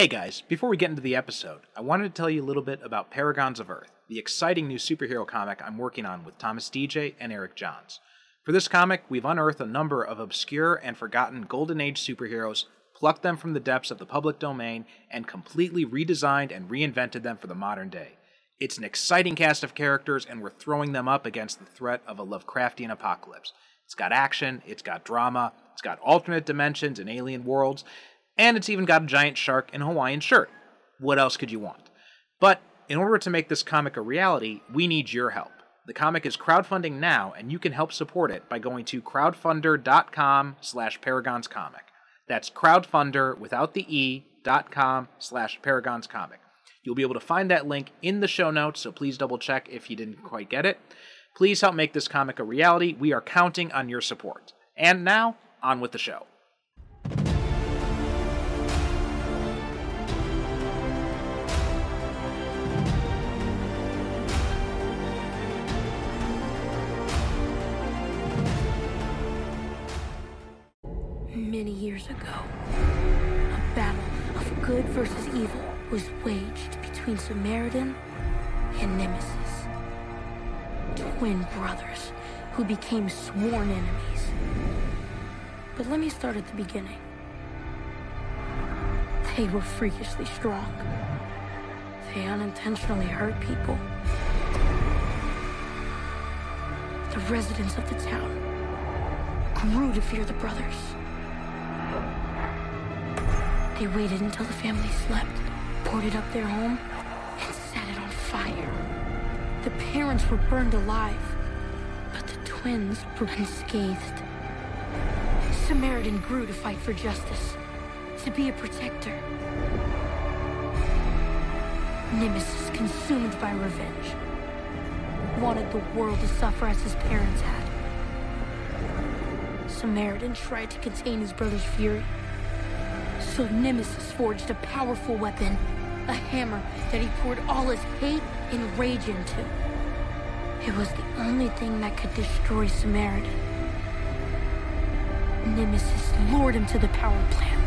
Hey guys, before we get into the episode, I wanted to tell you a little bit about Paragons of Earth, the exciting new superhero comic I'm working on with Thomas Deja and Eric Johns. For this comic, we've unearthed a number of obscure and forgotten Golden Age superheroes, plucked them from the depths of the public domain, and completely redesigned and reinvented them for the modern day. It's an exciting cast of characters, and we're throwing them up against the threat of a Lovecraftian apocalypse. It's got action, it's got drama, it's got alternate dimensions and alien worlds, and it's even got a giant shark in a Hawaiian shirt. What else could you want? But in order to make this comic a reality, we need your help. The comic is crowdfunding now, and you can help support it by going to crowdfundr.com slash paragonscomic. That's crowdfunder without the e dot com slash paragonscomic. You'll be able to find that link in the show notes, so please double check if you didn't quite get it. Please help make this comic a reality. We are counting on your support. And now, on with the show. Years ago, a battle of good versus evil was waged between Samaritan and Nemesis. Twin brothers who became sworn enemies. But let me start at the beginning. They were freakishly strong. They unintentionally hurt people. The residents of the town grew to fear the brothers. They waited until the family slept, boarded up their home, and set it on fire. The parents were burned alive, but the twins were unscathed. Samaritan grew to fight for justice, to be a protector. Nemesis, consumed by revenge, wanted the world to suffer as his parents had. Samaritan tried to contain his brother's fury. So Nemesis forged a powerful weapon, a hammer that he poured all his hate and rage into. It was the only thing that could destroy Samaritan. Nemesis lured him to the power plant,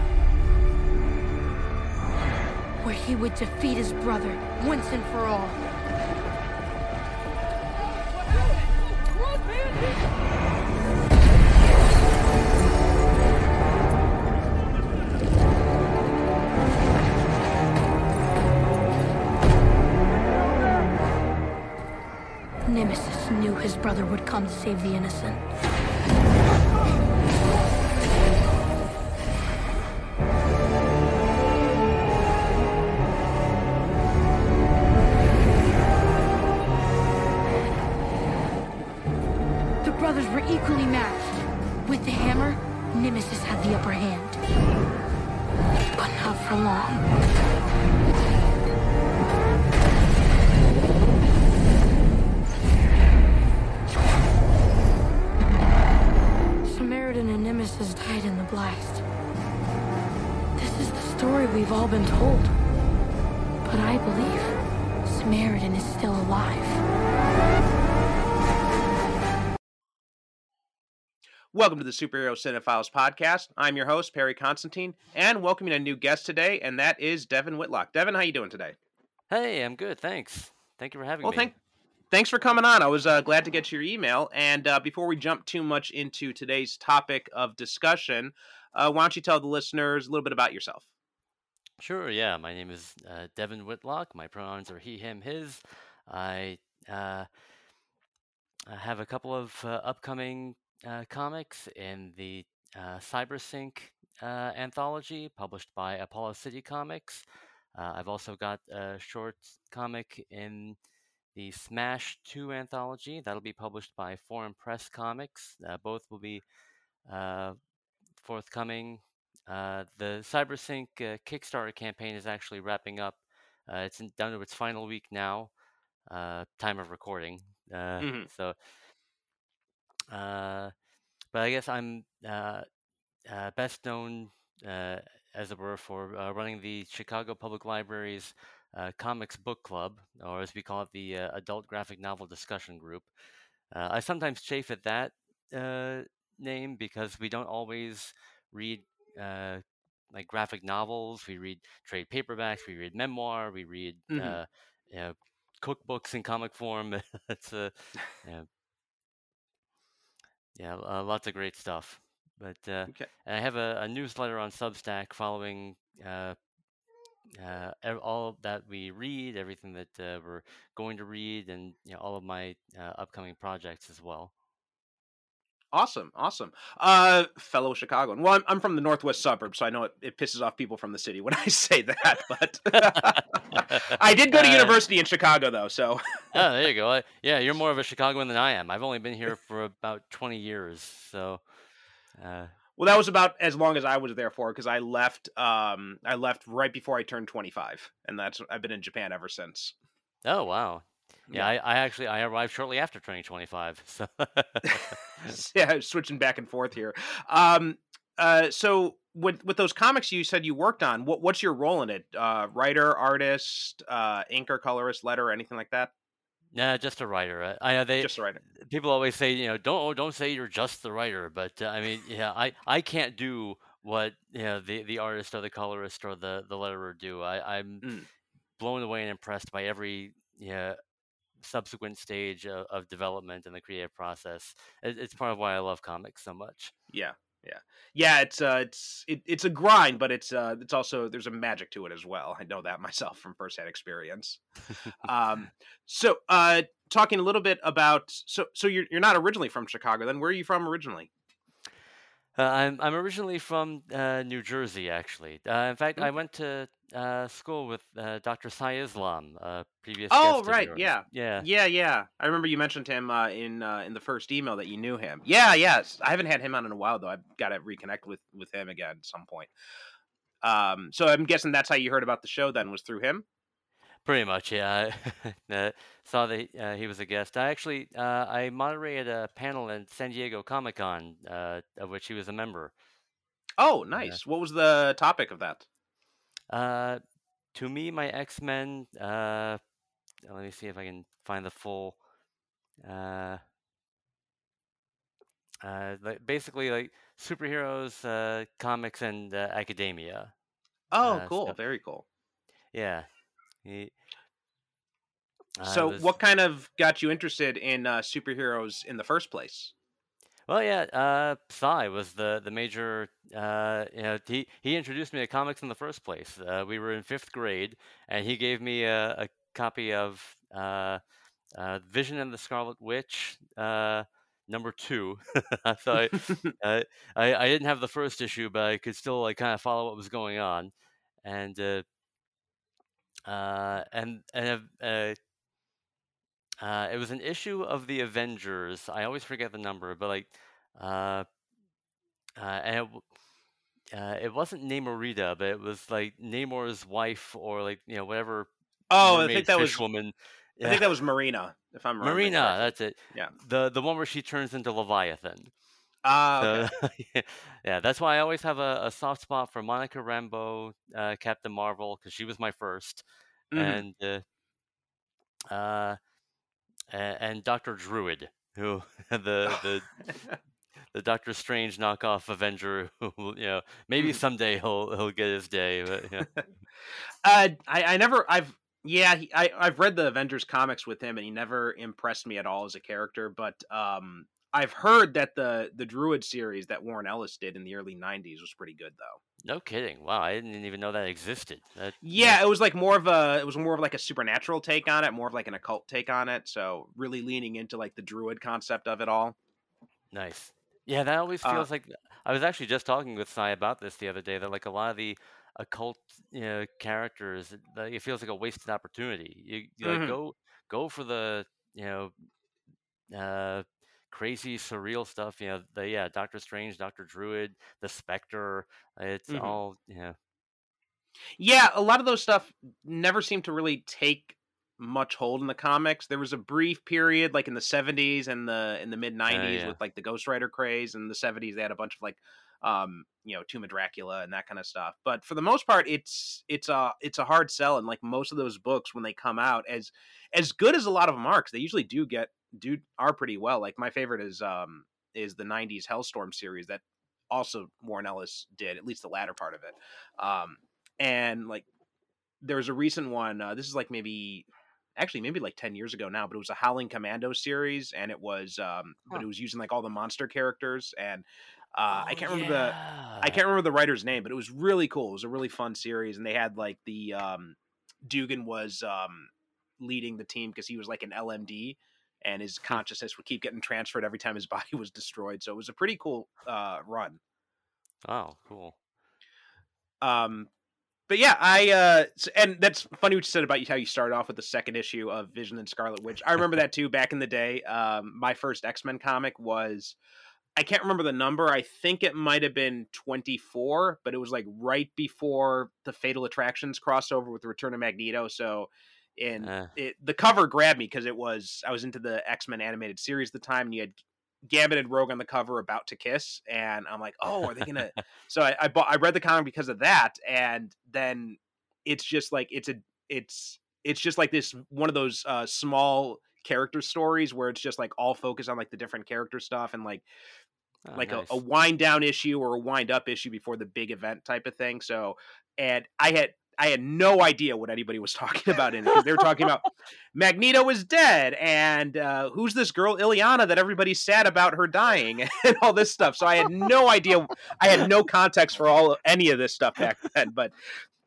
where he would defeat his brother once and for all. Brother would come to save the innocent. All been told. But I believe Samaritan is still alive. Welcome to the Superhero Cinephiles podcast. I'm your host, Perry Constantine, and welcoming a new guest today, and that is Devin Whitlock. Devin, how you doing today? Hey, I'm good. Thanks. Thank you for having Well, me. thank, thanks for coming on. I was uh, glad to get your email. And uh, before we jump too much into today's topic of discussion, uh, why don't you tell the listeners a little bit about yourself? Sure, yeah. My name is uh, Devin Whitlock. My pronouns are he, him, his. I, uh, I have a couple of uh, upcoming uh, comics in the uh, CyberSync uh, anthology published by Apollo City Comics. I've also got a short comic in the Smash 2 anthology that'll be published by Foreign Press Comics. Both will be forthcoming. Uh, the CyberSync uh, Kickstarter campaign is actually wrapping up. Uh, it's in, down to its final week now, uh, time of recording. Uh, Mhm. So, uh, but I guess I'm uh, uh, best known, uh, as it were, for uh, running the Chicago Public Library's uh, Comics Book Club, or as we call it, the uh, Adult Graphic Novel Discussion Group. Uh, I sometimes chafe at that uh, name because we don't always read uh, like graphic novels. We read trade paperbacks. We read memoir. We read Mhm. uh, you know, cookbooks in comic form. it's a yeah, yeah, uh, lots of great stuff. But uh, Okay. and I have a, a newsletter on Substack following uh, uh, all that we read, everything that uh, we're going to read, and you know, all of my uh, upcoming projects as well. Awesome, awesome. Uh, fellow Chicagoan. Well, I'm, I'm from the northwest suburbs, so I know it, it pisses off people from the city when I say that. But I did go to Uh, university in Chicago, though. So Oh, there you go. I, yeah, you're more of a Chicagoan than I am. I've only been here for about 20 years, so uh, well, that was about as long as I was there for because I left. Um, I left right before I turned 25, and that's I've been in Japan ever since. oh wow. Yeah. Yeah, I, I actually I arrived shortly after turning 25. So yeah, switching back and forth here. Um, uh, so with with those comics you said you worked on, what what's your role in it? Uh, writer, artist, uh, inker, colorist, letter, anything like that? nah, just a writer. I know they Just a writer. people always say, you know, don't don't say you're just the writer, but uh, I mean, yeah, I I can't do what you know the the artist or the colorist or the the letterer do. I I'm Mm. blown away and impressed by every yeah subsequent stage of, of development in the creative process. It, it's part of why I love comics so much. Yeah, yeah, yeah. It's uh, it's it, it's a grind, but it's uh, it's also there's a magic to it as well. I know that myself from firsthand experience. um, so uh, talking a little bit about so so you're you're not originally from Chicago. Then where are you from originally? Uh, I'm I'm originally from uh, New Jersey, actually. Uh, in fact, I Mm. went to uh, school with uh, Dr. Sy Islam, a previous Oh, right, yeah. yeah. Yeah, yeah. I remember you mentioned him uh, in uh, in the first email that you knew him. Yeah, yes. I haven't had him on in a while though. I've got to reconnect with with him again at some point. Um, so I'm guessing that's how you heard about the show. Then was through him. Pretty much, yeah. I uh, saw that he, uh, he was a guest. I actually uh, I moderated a panel at San Diego Comic Con, uh, of which he was a member. Oh, nice. What was the topic of that? Uh, to me, my X Men. Uh, let me see if I can find the full. Uh, uh, like basically like superheroes, uh, comics, and uh, academia. Oh, Uh, cool. so- Very cool. Yeah. He, so, was- what kind of got you interested in uh, superheroes in the first place? Well, yeah, uh, Sy was the the major. Uh, you know, he he introduced me to comics in the first place. Uh, we were in fifth grade, and he gave me a, a copy of uh, uh, Vision and the Scarlet Witch, uh, number two. so I, uh, I I didn't have the first issue, but I could still like kind of follow what was going on, and uh, uh, and and uh, uh, it was an issue of the Avengers. I always forget the number, but like, uh, uh, and it, uh, it wasn't Namorita, but it was like Namor's wife or like you know whatever. oh, I think that was. woman. I think that was Marrina. If I'm Marrina. That's it. Yeah. The the one where she turns into Leviathan. Ah, okay. So, yeah, that's why I always have a, a soft spot for Monica Rambeau, uh, Captain Marvel, because she was my 1st Mhm. and uh, uh, and Doctor Druid, who the the the Doctor Strange knockoff Avenger, who you know maybe Mhm. someday he'll he'll get his day. But, yeah. Uh, I, I never, I've, yeah, he, I, I've read the Avengers comics with him, and he never impressed me at all as a character. But um, I've heard that the the Druid series that Warren Ellis did in the early '90s was pretty good, though. no kidding! Wow, I didn't even know that existed. That, Yeah, it was like more of a, it was more of like a supernatural take on it, more of like an occult take on it. So really leaning into like the Druid concept of it all. Nice. Yeah, that always Uh, feels like I was actually just talking with Sy about this the other day that like a lot of the occult you know characters it, it feels like a wasted opportunity. You, you Mhm. like go go for the you know uh crazy surreal stuff, you know, the yeah, Doctor Strange, Doctor Druid, the Spectre, it's Mhm. all yeah Yeah, a lot of those stuff never seemed to really take much hold in the comics. There was a brief period like in the 70s and the in the mid 90s yeah. with like the Ghost Rider craze and the 70s they had a bunch of like um you know Tomb of Dracula and that kind of stuff. But for the most part it's it's a it's a hard sell and like most of those books when they come out as as good as a lot of them are cuz they usually do get do are pretty well. Like my favorite is um is the 90s Hellstorm series that also Warren Ellis did, at least the latter part of it. Um, and like there was a recent one. Uh, this is like maybe actually maybe like 10 years ago now but it was a howling commando series and it was um huh. but it was using like all the monster characters and uh, oh, I can't remember yeah. the I can't remember the writer's name, but it was really cool. It was a really fun series, and they had like the um, Dugan was um, leading the team because he was like an LMD, and his consciousness would keep getting transferred every time his body was destroyed. So it was a pretty cool uh, run. Oh, cool. Um, but yeah, I uh, and that's funny what you said about how you started off with the second issue of Vision and Scarlet Witch. I remember that too back in the day. Um, my first X Men comic was I can't remember the number. I think it might have been 24, but it was like right before the Fatal Attractions crossover with the Return of Magneto. So, and uh. it, the cover grabbed me because it was I was into the X Men animated series at the time, and you had Gambit and Rogue on the cover about to kiss, and I'm like, oh, are they gonna? so I, I bought, I read the comic because of that, and then it's just like it's a it's it's just like this one of those uh, small character stories where it's just like all focused on like the different character stuff and like oh, like nice. a, a wind down issue or a wind up issue before the big event type of thing. So and I had I had no idea what anybody was talking about in it because they were talking about Magneto is dead and uh, who's this girl Illyana that everybody's sad about her dying and all this stuff. So I had no idea. I had no context for all any of this stuff back then. But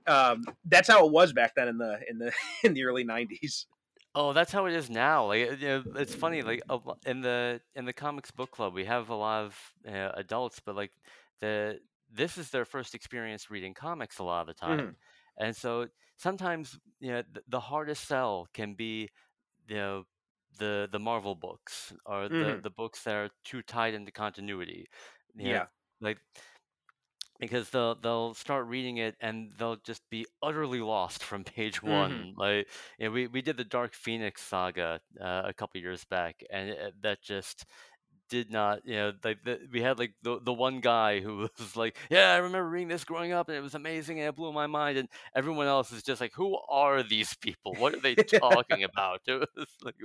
um, that's how it was back then in the in the in the early '90s. Oh, that's how it is now. Like, you know, it's funny. Like in the in the comics book club, we have a lot of uh, adults, but like the this is their first experience reading comics a lot of the time, mm-hmm. And so sometimes you know the, the, hardest sell can be you know the the Marvel books or mm-hmm. the the books that are too tied into continuity. You yeah, know, like because they'll they'll start reading it and they'll just be utterly lost from page mm-hmm. one. Mm-hmm. Like you know, we we did the Dark Phoenix saga uh, a couple years back, and it, that just did not you know like the, we had like the the one guy who was like yeah i remember reading this growing up and it was amazing and it blew my mind and everyone else is just like who are these people what are they talking about it was like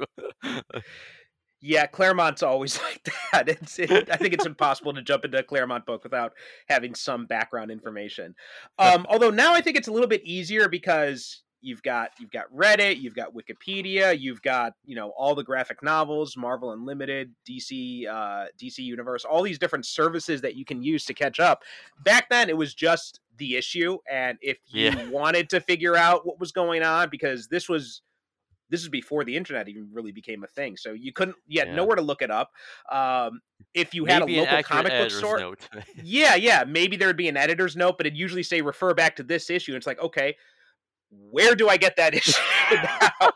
yeah, Claremont's always like that. It's, it, I think it's impossible to jump into a Claremont book without having some background information. Um, although now I think it's a little bit easier because you've got you've got Reddit, you've got Wikipedia, you've got you know all the graphic novels, Marvel Unlimited, DC uh, DC Universe, all these different services that you can use to catch up. Back then, it was just the issue, and if you yeah. wanted to figure out what was going on, because this was this is before the internet even really became a thing. So you couldn't, you had yeah. nowhere to look it up. Um, if you had a local comic book store, yeah, yeah, maybe there would be an editor's note, but it'd usually say refer back to this issue. And it's like, okay, where do I get that issue now?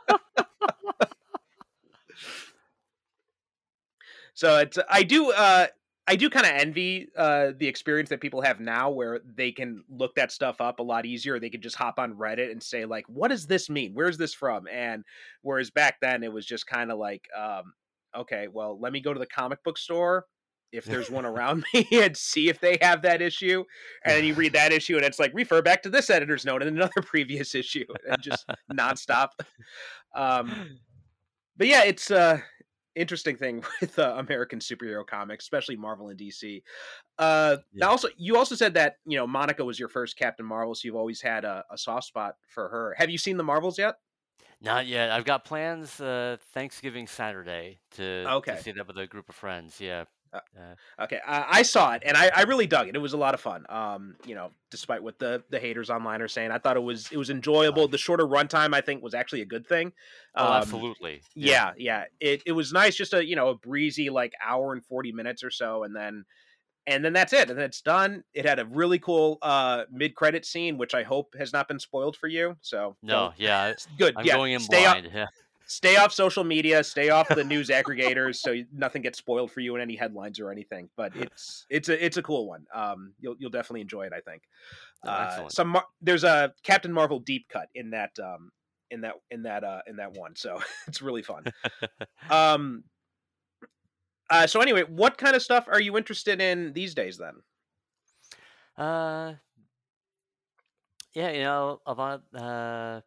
so it's I do uh I do kind of envy uh, the experience that people have now, where they can look that stuff up a lot easier. They could just hop on Reddit and say like, "What does this mean? Where's this from?" And whereas back then it was just kind of like, um, "Okay, well, let me go to the comic book store if there's one around me and see if they have that issue." And then you read that issue, and it's like refer back to this editor's note and another previous issue, and just nonstop. Um, but yeah, it's uh, interesting thing with uh, American superhero comics, especially Marvel and DC. Uh, yeah. Also, you also said that you know Monica was your first Captain Marvel, so you've always had a, a soft spot for her. Have you seen the Marvels yet? Not yet. I've got plans uh, Thanksgiving Saturday to, okay. to see that with a group of friends. Yeah, uh, okay, I, I, saw it and I, I, really dug it. It was a lot of fun. Um, you know, despite what the the haters online are saying, I thought it was it was enjoyable. The shorter runtime, I think, was actually a good thing. Oh, um, oh, absolutely. Yeah, yeah. yeah. It it was nice, just a you know a breezy like hour and forty minutes or so, and then and then that's it and then it's done it had a really cool uh mid-credit scene which i hope has not been spoiled for you so no yeah good I'm yeah going in stay blind. Yeah stay off social media, stay off the news aggregators, so nothing gets spoiled for you in any headlines or anything. But it's it's a it's a cool one. Um, you'll you'll definitely enjoy it. I think. Oh, uh, some Mar- there's a Captain Marvel deep cut in that um in that in that uh in that one, so it's really fun. um. Uh, so anyway, what kind of stuff are you interested in these days then? Uh, yeah, you know, about uh,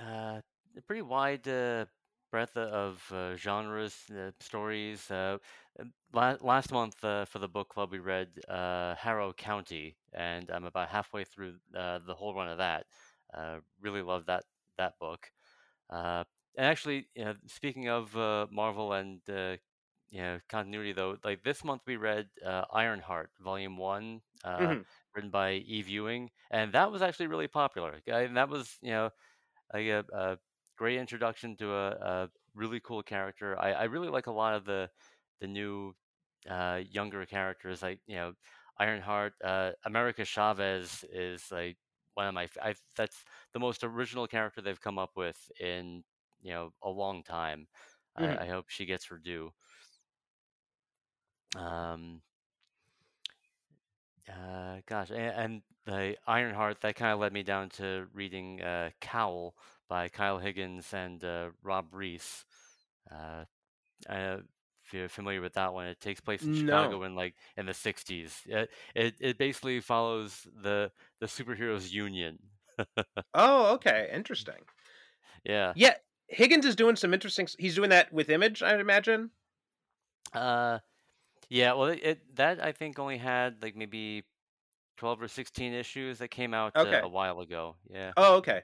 uh, a pretty wide uh, breadth of uh, genres, uh, stories. Uh, la- last month uh, for the book club, we read uh, Harrow County, and I'm about halfway through uh, the whole run of that. Uh, really love that that book. Uh, and actually, you know, speaking of uh, Marvel and uh, you know continuity, though, like this month we read uh, Ironheart Volume One, uh, Mhm. written by Eve Ewing, and that was actually really popular. And that was you know a, a, a great introduction to a, a really cool character. I, I really like a lot of the the new uh, younger characters, like you know Ironheart. Uh, America Chavez is like one of my. I, that's the most original character they've come up with in you know a long time. Mhm. I, I hope she gets her due. Um, uh, gosh, and, and the Ironheart that kind of led me down to reading uh, Cowl by Kyle Higgins and uh, Rod Reis. Uh, uh, if you're familiar with that one, it takes place in Chicago No. in like in the '60s. It it, it basically follows the the superheroes union. Oh, okay. Interesting. Yeah. Yeah, Higgins is doing some interesting. He's doing that with Image, I'd imagine. Uh, yeah. Well, it, it that I think only had like maybe 12 or 16 issues that came out uh, a while ago. Yeah. Oh, okay.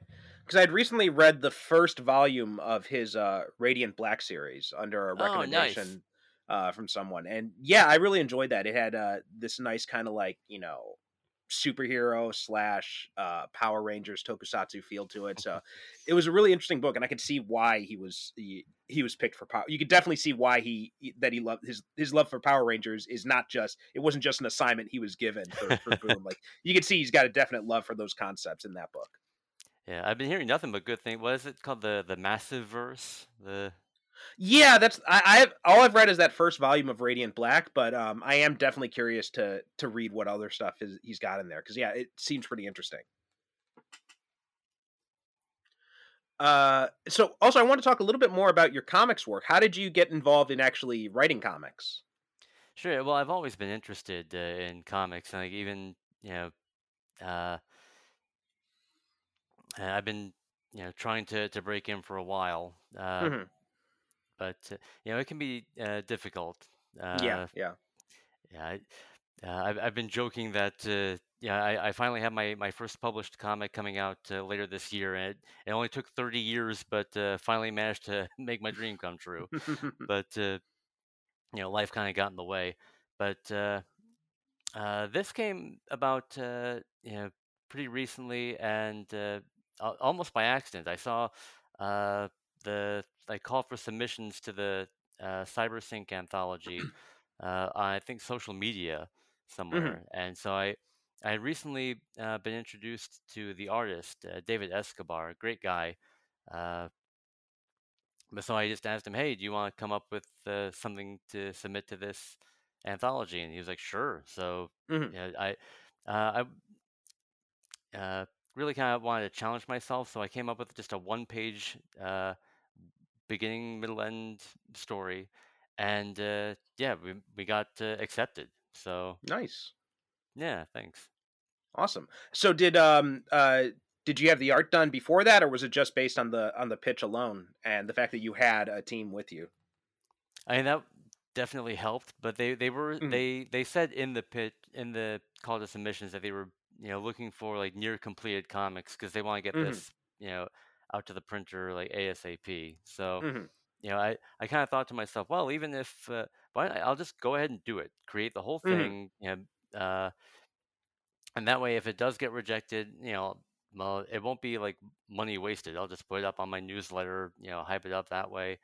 Because I'd recently read the first volume of his uh, Radiant Black series under a Oh, nice. recommendation uh, from someone, and yeah, I really enjoyed that. It had uh, this nice kind of like you know superhero slash uh, Power Rangers tokusatsu feel to it. So it was a really interesting book, and I could see why he was he, he was picked for Power. You could definitely see why he that he loved his his love for Power Rangers is not just it wasn't just an assignment he was given for, for Boom. Like you could see he's got a definite love for those concepts in that book. Yeah, I've been hearing nothing but good things. What is it called? The the Massive Verse? The Yeah, that's I, I've all I've read is that first volume of Radiant Black, but um, I am definitely curious to to read what other stuff is he's got in there because yeah, it seems pretty interesting. Uh, so also I want to talk a little bit more about your comics work. How did you get involved in actually writing comics? Sure. Well, I've always been interested uh, in comics, and like even you know, uh, uh, I've been you know trying to to break in for a while, uh, hmm but uh, you know it can be uh, difficult. Yeah, Uh, yeah. yeah, I, I've I've been joking that uh, yeah I, I finally have my my first published comic coming out uh, later this year, and it, it only took 30 years, but uh, finally managed to make my dream come true. But uh, you know, life kind of got in the way. But uh, uh, this came about, uh, you know, pretty recently, and uh, almost by accident. I saw uh, the I call for submissions to the uh, CyberSync anthology uh, on I think social media hmm somewhere, and so I. I had recently uh, been introduced to the artist uh, David Escobar, a great guy, uh, but so I just asked him, "Hey, do you want to come up with uh, something to submit to this anthology?" And he was like, "Sure." So hmm yeah, I uh, I uh, really kind of wanted to challenge myself, so I came up with just a one-page uh, beginning, middle, end story, and uh, yeah, we we got uh, accepted. So Nice, yeah, thanks. awesome. So did um uh did you have the art done before that, or was it just based on the on the pitch alone and the fact that you had a team with you? I mean that definitely helped, but they they were Mhm. they they said in the pit in the call to submissions that they were you know looking for like near completed comics because they want to get hmm this you know out to the printer like ASAP. So hmm you know I I kind of thought to myself, well, even if uh, why I'll just go ahead and do it, create the whole hmm thing, you know, uh, and that way if it does get rejected, you know. Well, it won't be like money wasted. I'll just put it up on my newsletter, you know, hype it up that way.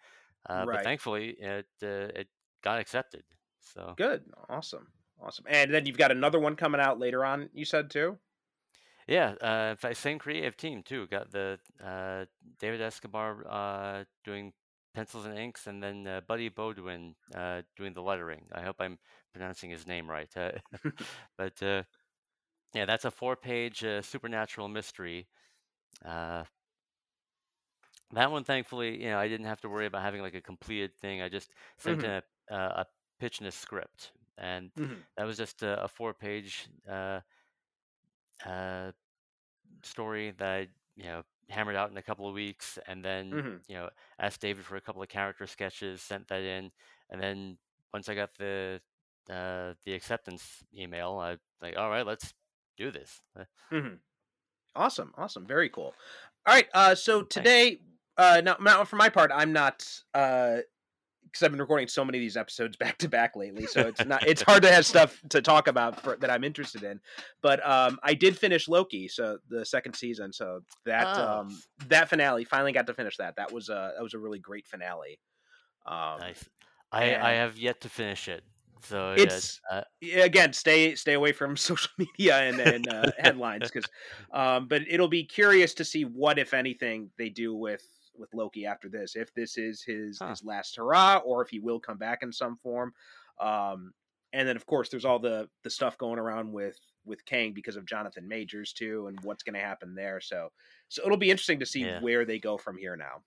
Uh, but thankfully, it uh, it got accepted. So Good. Awesome. Awesome. And then you've got another one coming out later on, you said too? yeah, uh, in fact, same creative team too. Got the uh, David Escobar uh, doing pencils and inks, and then uh, Buddy Bodwin uh, doing the lettering. I hope I'm pronouncing his name right. Uh, but uh, yeah, that's a four-page uh, supernatural mystery. Uh, that one, thankfully, you know, I didn't have to worry about having like a completed thing. I just sent hmm in a, a, a pitch and a script, and hmm that was just a, a four-page uh, uh, story that I you know hammered out in a couple of weeks, and then Mhm. you know asked David for a couple of character sketches, sent that in, and then once I got the uh, the acceptance email, I like all right, let's do this. Uh, Mhm. Awesome, awesome, very cool. All right, uh, so today, uh, now, now for my part, I'm not uh, because I've been recording so many of these episodes back to back lately, so it's not it's hard to have stuff to talk about for, that I'm interested in. But um, I did finish Loki, so the second season, so that Oh. um, that finale finally got to finish that. That was a that was a really great finale. Um, nice. I I have yet to finish it, so It's- yeah, uh, again stay stay away from social media and, and uh, headlines because um but it'll be curious to see what if anything they do with with loki after this if this is his Huh. his last hurrah or if he will come back in some form um and then of course there's all the the stuff going around with with kang because of jonathan majors too and what's going to happen there so so it'll be interesting to see Yeah. where they go from here now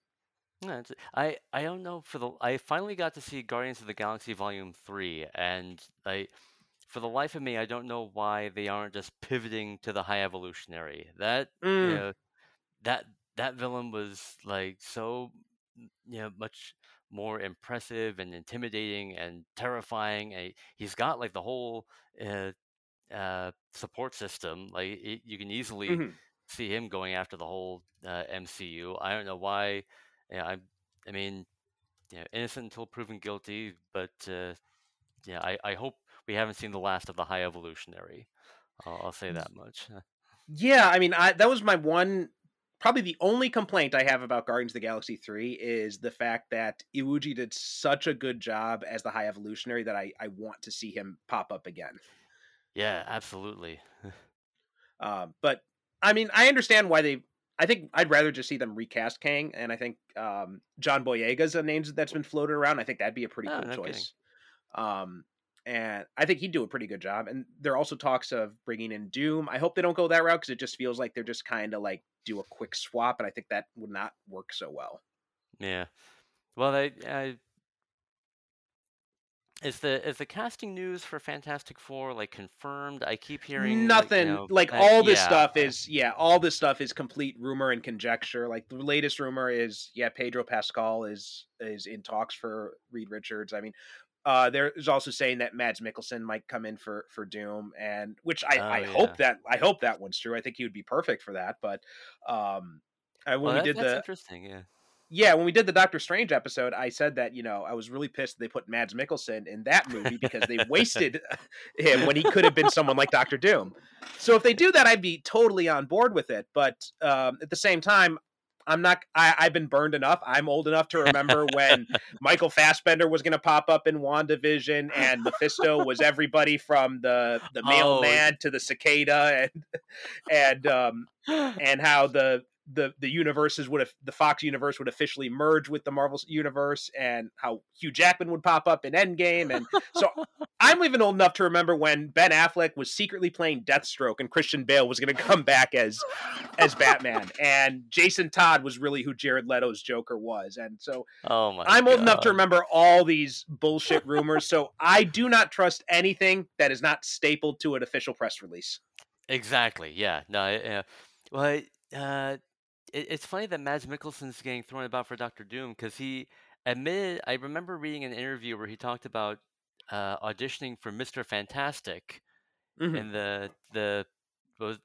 No, it's, I I don't know for the I finally got to see Guardians of the Galaxy Volume Three, and I for the life of me I don't know why they aren't just pivoting to the High Evolutionary. That you Mm. know that that villain was like so you know much more impressive and intimidating and terrifying. And he- he's got like the whole uh, uh, support system. Like it, you can easily Mhm. see him going after the whole uh, MCU. I don't know why. Yeah, I, I mean, you know, innocent until proven guilty. But uh, yeah, I, I hope we haven't seen the last of the High Evolutionary. I'll, I'll say that much. Yeah, I mean, I that was my one, probably the only complaint I have about Guardians of the Galaxy three is the fact that Iwuji did such a good job as the High Evolutionary that I I want to see him pop up again. Yeah, absolutely. Uh, but I mean, I understand why they. I think I'd rather just see them recast Kang, and I think um, John Boyega's a name that's been floated around. I think that'd be a pretty Oh, cool no choice. Um, and I think he'd do a pretty good job. And there are also talks of bringing in Doom. I hope they don't go that route because it just feels like they're just kind of like do a quick swap, and I think that would not work so well. Yeah. Well, they. I, is the is the casting news for Fantastic Four like confirmed? I keep hearing like, you Nothing know, like all this yeah, stuff is yeah, all this stuff is complete rumor and conjecture. Like the latest rumor is yeah, Pedro Pascal is is in talks for Reed Richards. I mean, uh there is also saying that Mads Mikkelsen might come in for for Doom and which I Oh, I yeah. hope that I hope that one's true. I think he would be perfect for that, but um I, when Well, we did that's the interesting. Yeah. yeah, when we did the Doctor Strange episode, I said that you know I was really pissed they put Mads Mikkelsen in that movie because they wasted him when he could have been someone like Doctor Doom. So if they do that, I'd be totally on board with it. But um, at the same time, I'm not. I, I've been burned enough. I'm old enough to remember when Michael Fassbender was going to pop up in WandaVision, and Mephisto was everybody from the the Oh, mailman to the cicada, and and um, and how the the the universes would have the Fox universe would officially merge with the Marvel universe, and how Hugh Jackman would pop up in Endgame, and so I'm even old enough to remember when Ben Affleck was secretly playing Deathstroke, and Christian Bale was going to come back as as Batman, and Jason Todd was really who Jared Leto's Joker was, and so oh my. I'm old enough to remember all these bullshit rumors, so I do not trust anything that is not stapled to an official press release. Exactly. Yeah. No. I- Yeah. Well, I- uh, it, it's funny that Mads Mikkelsen's getting thrown about for Doctor Doom because he admitted. I remember reading an interview where he talked about uh, auditioning for Mister Fantastic Mhm. in the the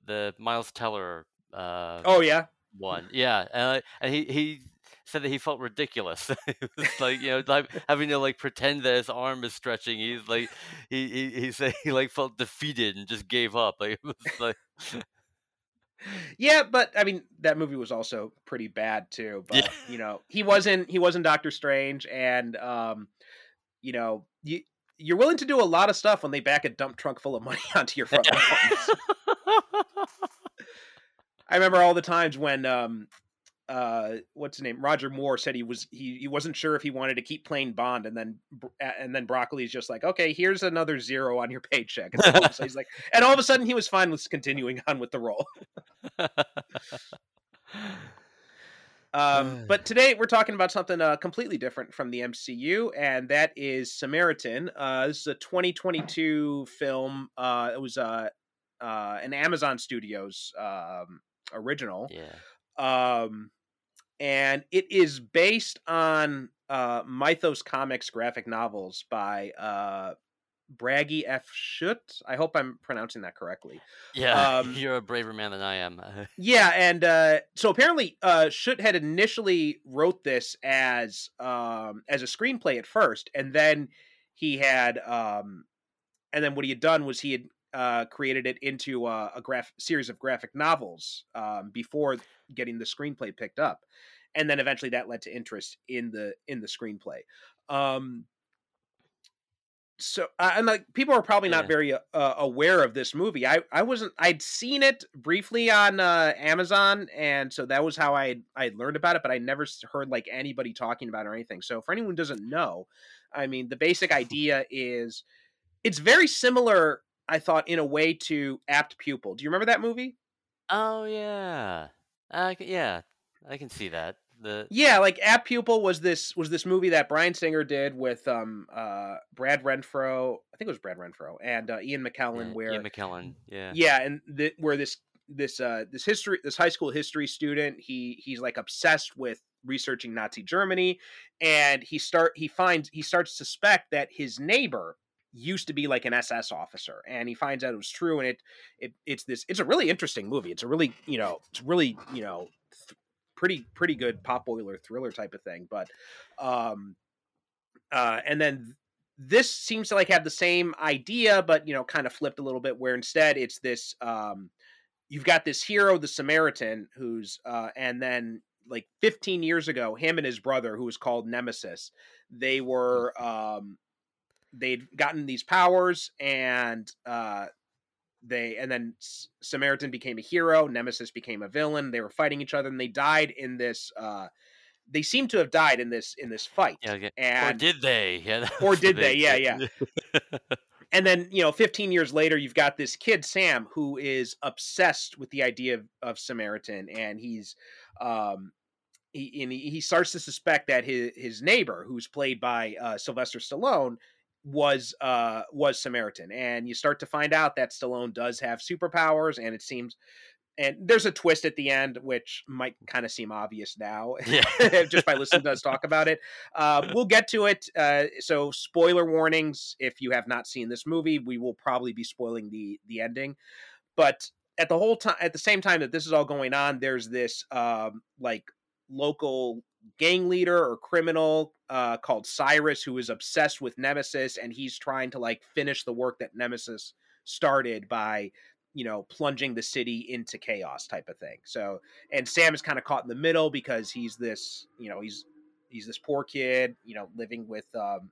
the Miles Teller uh, Oh yeah, one. Yeah, and, I- and he he said that he felt ridiculous. like you know, like having to like pretend that his arm is stretching. He's like he he, he said he like felt defeated and just gave up. Like it was like yeah, but I mean that movie was also pretty bad too. But Yeah. you know, he wasn't he wasn't Doctor Strange, and um, you know, you you're willing to do a lot of stuff when they back a dump trunk full of money onto your front lawns. I remember all the times when um uh what's his name? Roger Moore said he was he, he wasn't sure if he wanted to keep playing Bond and then and then Broccoli's just like okay here's another zero on your paycheck. And, all of a sudden he's like and all of a sudden he was fine with continuing on with the role. Um but today we're talking about something uh, completely different from the MCU and that is Samaritan. Uh this is a 2022 film. Uh it was uh uh an Amazon Studios um original. Yeah. Um, and it is based on uh, Mythos Comics graphic novels by uh, Bragi F. Schutt. I hope I'm pronouncing that correctly. Yeah, Um, you're a braver man than I am. Yeah, and uh, so apparently, uh, Schutt had initially wrote this as um, as a screenplay at first, and then he had, um, and then what he had done was he had uh, created it into a, a graph series of graphic novels um, before getting the screenplay picked up, and then eventually that led to interest in the in the screenplay. Um, so uh, and like people are probably not Yeah. very uh, aware of this movie. I I wasn't. I'd seen it briefly on uh, Amazon, and so that was how I I learned about it. But I never heard like anybody talking about it or anything. So for anyone who doesn't know, I mean, the basic idea is it's very similar. I thought in a way to Apt Pupil. Do you remember that movie? oh yeah, yeah, I can see that. The Yeah, like Apt Pupil was this was this movie that Bryan Singer did with um uh Brad Renfro. I think it was Brad Renfro and uh, Ian McKellen. yeah, where Ian McKellen. Yeah. yeah and the, where this this uh this history this high school history student he he's like obsessed with researching nazi germany and he start he finds he starts to suspect that his neighbor used to be like an ss officer and he finds out it was true and it it it's this it's a really interesting movie. It's a really you know it's really you know th- pretty pretty good pop boiler thriller type of thing but um uh and then this seems to like have the same idea but you know kind of flipped a little bit where instead it's this um you've got this hero the samaritan who's uh and then like 15 years ago him and his brother who was called nemesis they were um they'd gotten these powers and uh they and then samaritan became a hero nemesis became a villain they were fighting each other and they died in this uh they seem to have died in this in this fight Yeah. okay. Or did they? Yeah. or did they? big Yeah, thing. and then you know 15 years later you've got this kid sam who is obsessed with the idea of, of samaritan and he's um he, and he, he starts to suspect that his his neighbor who's played by uh, sylvester stallone was uh was samaritan and you start to find out that stallone does have superpowers and it seems and there's a twist at the end which might kind of seem obvious now yeah. just by listening to us talk about it. Uh, we'll get to it. Uh, so, spoiler warnings if you have not seen this movie. We will probably be spoiling the the ending. But at the whole time, at the same time that this is all going on, there's this um, like local gang leader or criminal uh, called Cyrus who is obsessed with Nemesis, and he's trying to like finish the work that Nemesis started by you know plunging the city into chaos type of thing. So and sam is kind of caught in the middle because he's this you know he's he's this poor kid you know living with um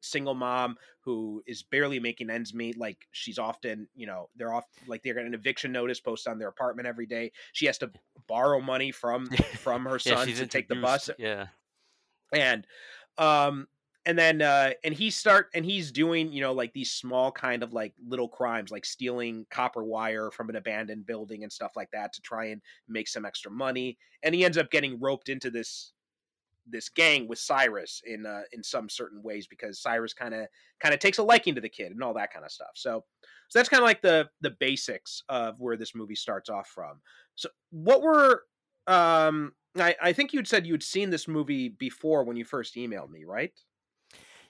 single mom who is barely making ends meet. Like she's often you know they're off like they're getting an eviction notice posted on their apartment every day. She has to borrow money from from her Yeah, son she's to take the bus. Yeah. And um and then uh and he start and he's doing you know like these small kind of like little crimes like stealing copper wire from an abandoned building and stuff like that to try and make some extra money and he ends up getting roped into this this gang with Cyrus in uh, in some certain ways because Cyrus kind of kind of takes a liking to the kid and all that kind of stuff. So so that's kind of like the the basics of where this movie starts off from. So what were um I, I think you'd said you'd seen this movie before when you first emailed me, right?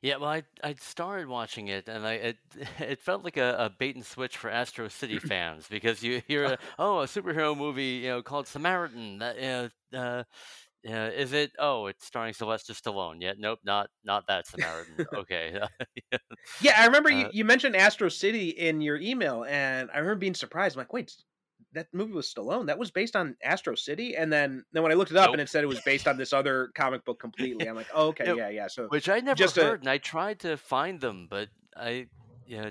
Yeah, well, I I started watching it, and I it it felt like a, a bait and switch for Astro City fans because you hear a, oh a superhero movie you know called Samaritan that you know, uh, uh, is it oh it's starring Sylvester Stallone yeah nope not not that Samaritan okay Yeah, I remember you, Uh, you mentioned Astro City in your email, and I remember being surprised. I'm like, wait, that movie was Stallone. That was based on Astro City, and then then when I looked it up Nope. and it said it was based on this other comic book completely, I'm like, oh, okay, Yeah, yeah, yeah. So which I never Just a- heard, and I tried to find them, but I yeah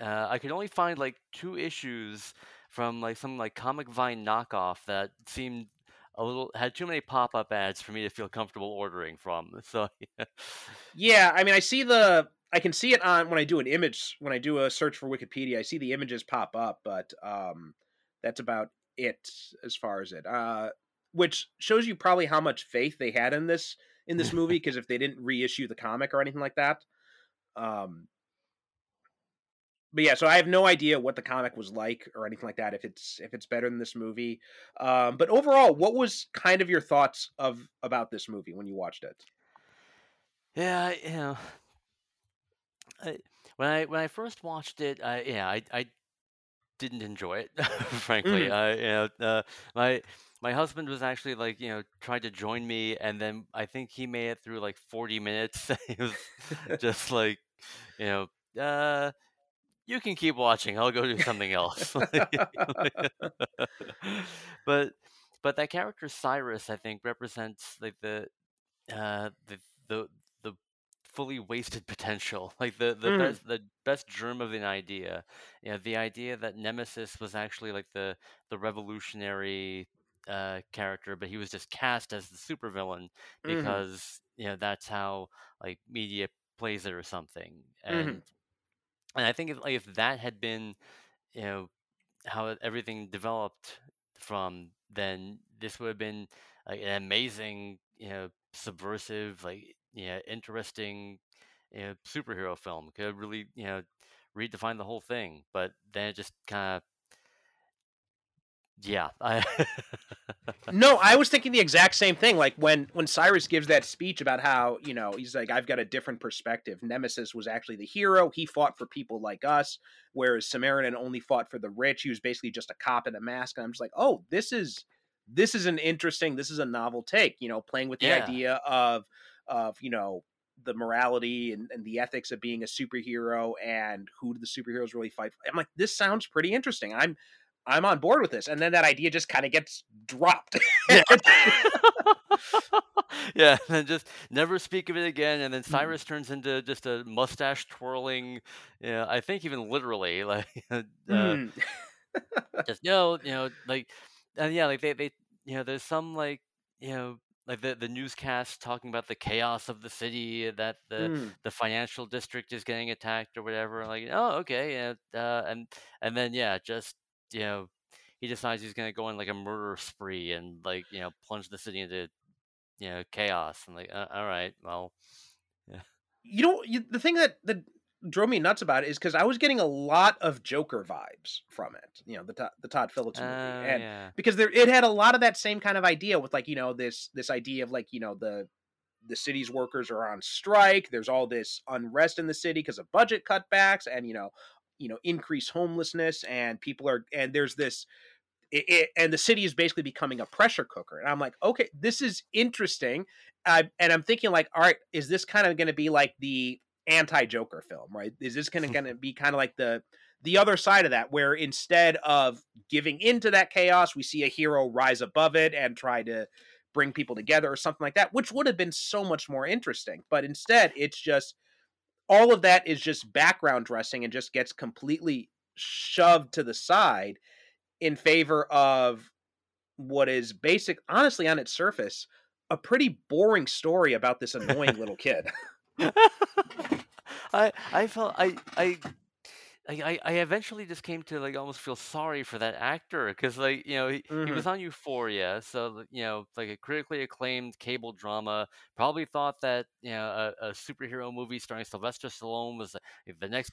uh, I could only find like two issues from like some like Comic Vine knockoff that seemed a little had too many pop up ads for me to feel comfortable ordering from. So yeah. Yeah, I mean, I see the, I can see it on when I do an image when I do a search for Wikipedia. I see the images pop up, but um, that's about it as far as it. Uh, which shows you probably how much faith they had in this in this movie because if they didn't reissue the comic or anything like that, um, but yeah, so I have no idea what the comic was like or anything like that. If it's if it's better than this movie, um, but overall, what was kind of your thoughts of about this movie when you watched it? Yeah, you know, I, when I when I first watched it, I yeah, I I didn't enjoy it, frankly. Mhm. I you know, uh, my my husband was actually like you know tried to join me, and then I think he made it through like forty minutes. he was just like, you know, uh, you can keep watching. I'll go do something else. but but that character Cyrus, I think, represents like the uh the the fully wasted potential like the the Mhm. best the best germ of an idea you know the idea that nemesis was actually like the the revolutionary uh character but he was just cast as the supervillain Mhm. because you know that's how like media plays it or something Mhm. and and i think if, like if that had been you know how everything developed from then this would have been like an amazing you know subversive like know interesting you know, superhero film could really you know redefine the whole thing but then it just kind of yeah i No, I was thinking the exact same thing. Like when when Cyrus gives that speech about how you know he's like, I've got a different perspective. Nemesis was actually the hero. He fought for people like us, whereas Samaritan only fought for the rich. He was basically just a cop in a mask. And I'm just like, oh, this is this is an interesting. This is a novel take. You know, playing with the Yeah. idea of of you know the morality and, and the ethics of being a superhero and who do the superheroes really fight for. I'm like, this sounds pretty interesting. I'm I'm on board with this. And then that idea just kind of gets dropped. yeah yeah and just never speak of it again and then Mm. cyrus turns into just a mustache twirling yeah i think even literally like uh, Mm. just no, you know, like, and yeah, like they, they, you know, there's some like, you know, like the the newscast talking about the chaos of the city that the Mm. the financial district is getting attacked or whatever. Like, oh, okay, yeah, uh, and and then yeah, just you know, he decides he's gonna go on like a murder spree and like you know plunge the city into you know chaos. And like, uh, all right, well, yeah. You know, you, the thing that that drove me nuts about it is because I was getting a lot of Joker vibes from it. You know, the Todd, the Todd Phillips uh, movie, and yeah, because there it had a lot of that same kind of idea with like you know this this idea of like you know the the city's workers are on strike. There's all this unrest in the city because of budget cutbacks and you know you know increased homelessness and people are and there's this it, it, and the city is basically becoming a pressure cooker. And I'm like, okay, this is interesting. Uh, and I'm thinking like, all right, is this kind of going to be like the anti-Joker film, right? Is this going to hmm. going to be kind of like the the other side of that, where instead of giving into that chaos, we see a hero rise above it and try to bring people together or something like that, which would have been so much more interesting. But instead, it's just all of that is just background dressing and just gets completely shoved to the side in favor of what is basic honestly on its surface a pretty boring story about this annoying little kid I I felt I I. I, I eventually just came to like almost feel sorry for that actor because like you know he, he Mhm. was on Euphoria so you know like a critically acclaimed cable drama probably thought that you know a, a superhero movie starring Sylvester Stallone was the the next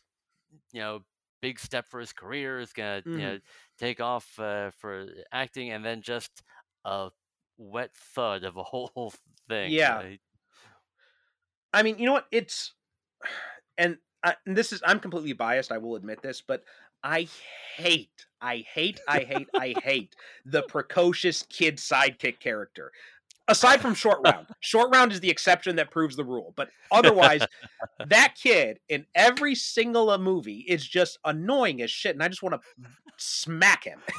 you know big step for his career is gonna you know take off uh, for acting and then just a wet thud of a whole thing Yeah. I mean you know what? It's and, I, and this is i'm completely biased i will admit this but i hate i hate i hate i hate the precocious kid sidekick character. Aside from short round. Short round is the exception that proves the rule but otherwise that kid in every single uh, movie is just annoying as shit and i just want to smack him.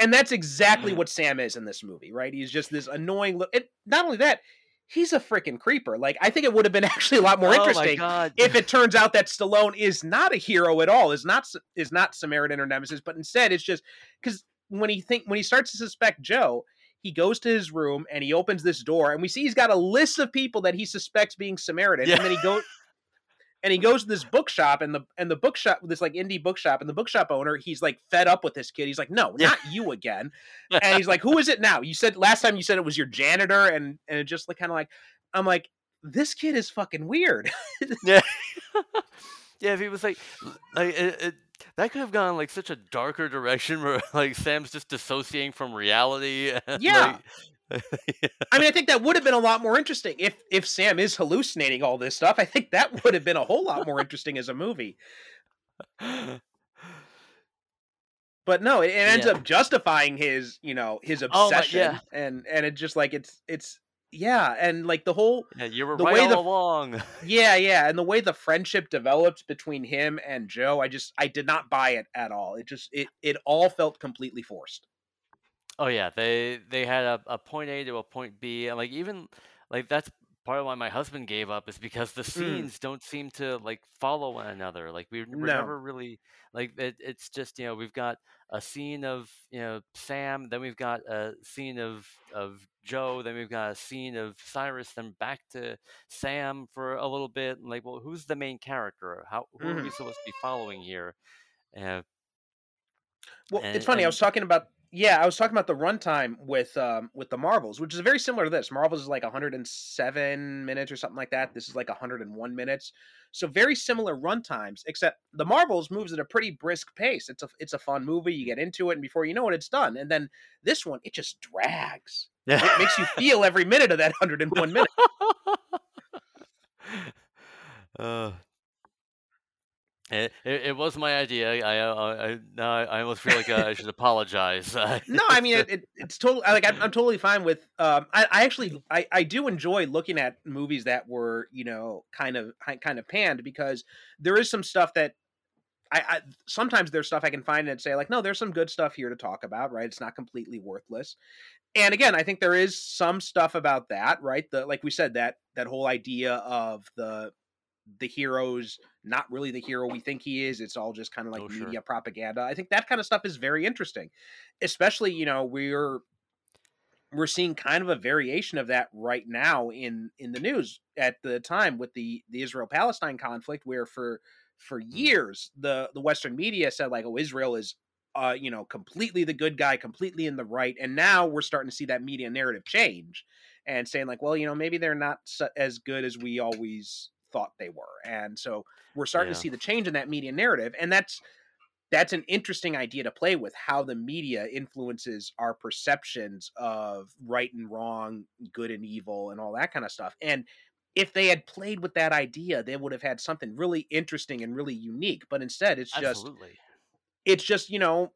And that's exactly what sam is in this movie right? He's just this annoying look and not only that he's a freaking creeper like i think it would have been actually a lot more oh interesting if it turns out that Stallone is not a hero at all, is not is not Samaritan or Nemesis, but instead it's just because when he think when he starts to suspect Joe, he goes to his room and he opens this door, and we see he's got a list of people that he suspects being Samaritan, Yeah. and then he goes. And he goes to this bookshop, and the and the bookshop, this like indie bookshop, and the bookshop owner, he's like fed up with this kid. He's like, "No, not you again." And he's like, "Who is it now?" You said last time you said it was your janitor, and and it just like kind of like, I'm like, this kid is fucking weird. Yeah. Yeah, if he was like, like it, it, that could have gone like such a darker direction where like Sam's just dissociating from reality. And, Yeah. like, I mean, I think that would have been a lot more interesting if if Sam is hallucinating all this stuff. I think that would have been a whole lot more interesting as a movie. But no, it, it ends Yeah. up justifying his, you know, his Oh, my- obsession, yeah. and and it just like it's it's yeah, and like the whole yeah, you were The right way all the- along. yeah yeah, and the way the friendship developed between him and Joe, I just I did not buy it at all. It just it it all felt completely forced. Oh yeah, they they had a, a point A to a point B, and like even like that's part of why my husband gave up is because the scenes don't seem to like follow one another. Like we we're No. never really like it, it's just you know we've got a scene of you know Sam, then we've got a scene of of Joe, then we've got a scene of Cyrus, then back to Sam for a little bit. And like, well, who's the main character? How who are we supposed to be following here? Uh, Well, And- it's funny. I was talking about yeah, I was talking about the runtime with um with the Marvels, which is very similar to this. Marvels is like 107 minutes or something like that. This is like 101 minutes. So very similar runtimes, except the Marvels moves at a pretty brisk pace. It's a it's a fun movie. You get into it, and before you know it, it's done. And then this one, it just drags. yeah. It makes you feel every minute of that 101 minutes. uh, it, it, it was my idea. I I, I now I almost feel like uh, I should apologize. No, I mean it, it, it's totally like I'm, I'm totally fine with. Um, I, I actually I, I do enjoy looking at movies that were you know kind of kind of panned because there is some stuff that I, I sometimes there's stuff I can find and say like no there's some good stuff here to talk about right it's not completely worthless and again I think there is some stuff about that right the like we said that that whole idea of the the hero's not really the hero we think he is it's all just kind of like Oh, sure. media propaganda I think that kind of stuff is very interesting especially you know we're we're seeing kind of a variation of that right now in in the news at the time with the the Israel Palestine conflict where for for years the the western media said like oh Israel is uh you know completely the good guy completely in the right and now we're starting to see that media narrative change and saying like well you know maybe they're not so, as good as we always thought they were and so we're starting to see the change in that media narrative and that's that's an interesting idea to play with how the media influences our perceptions of right and wrong, good and evil, and all that kind of stuff. And if they had played with that idea, they would have had something really interesting and really unique. But instead, it's just Absolutely. it's just you know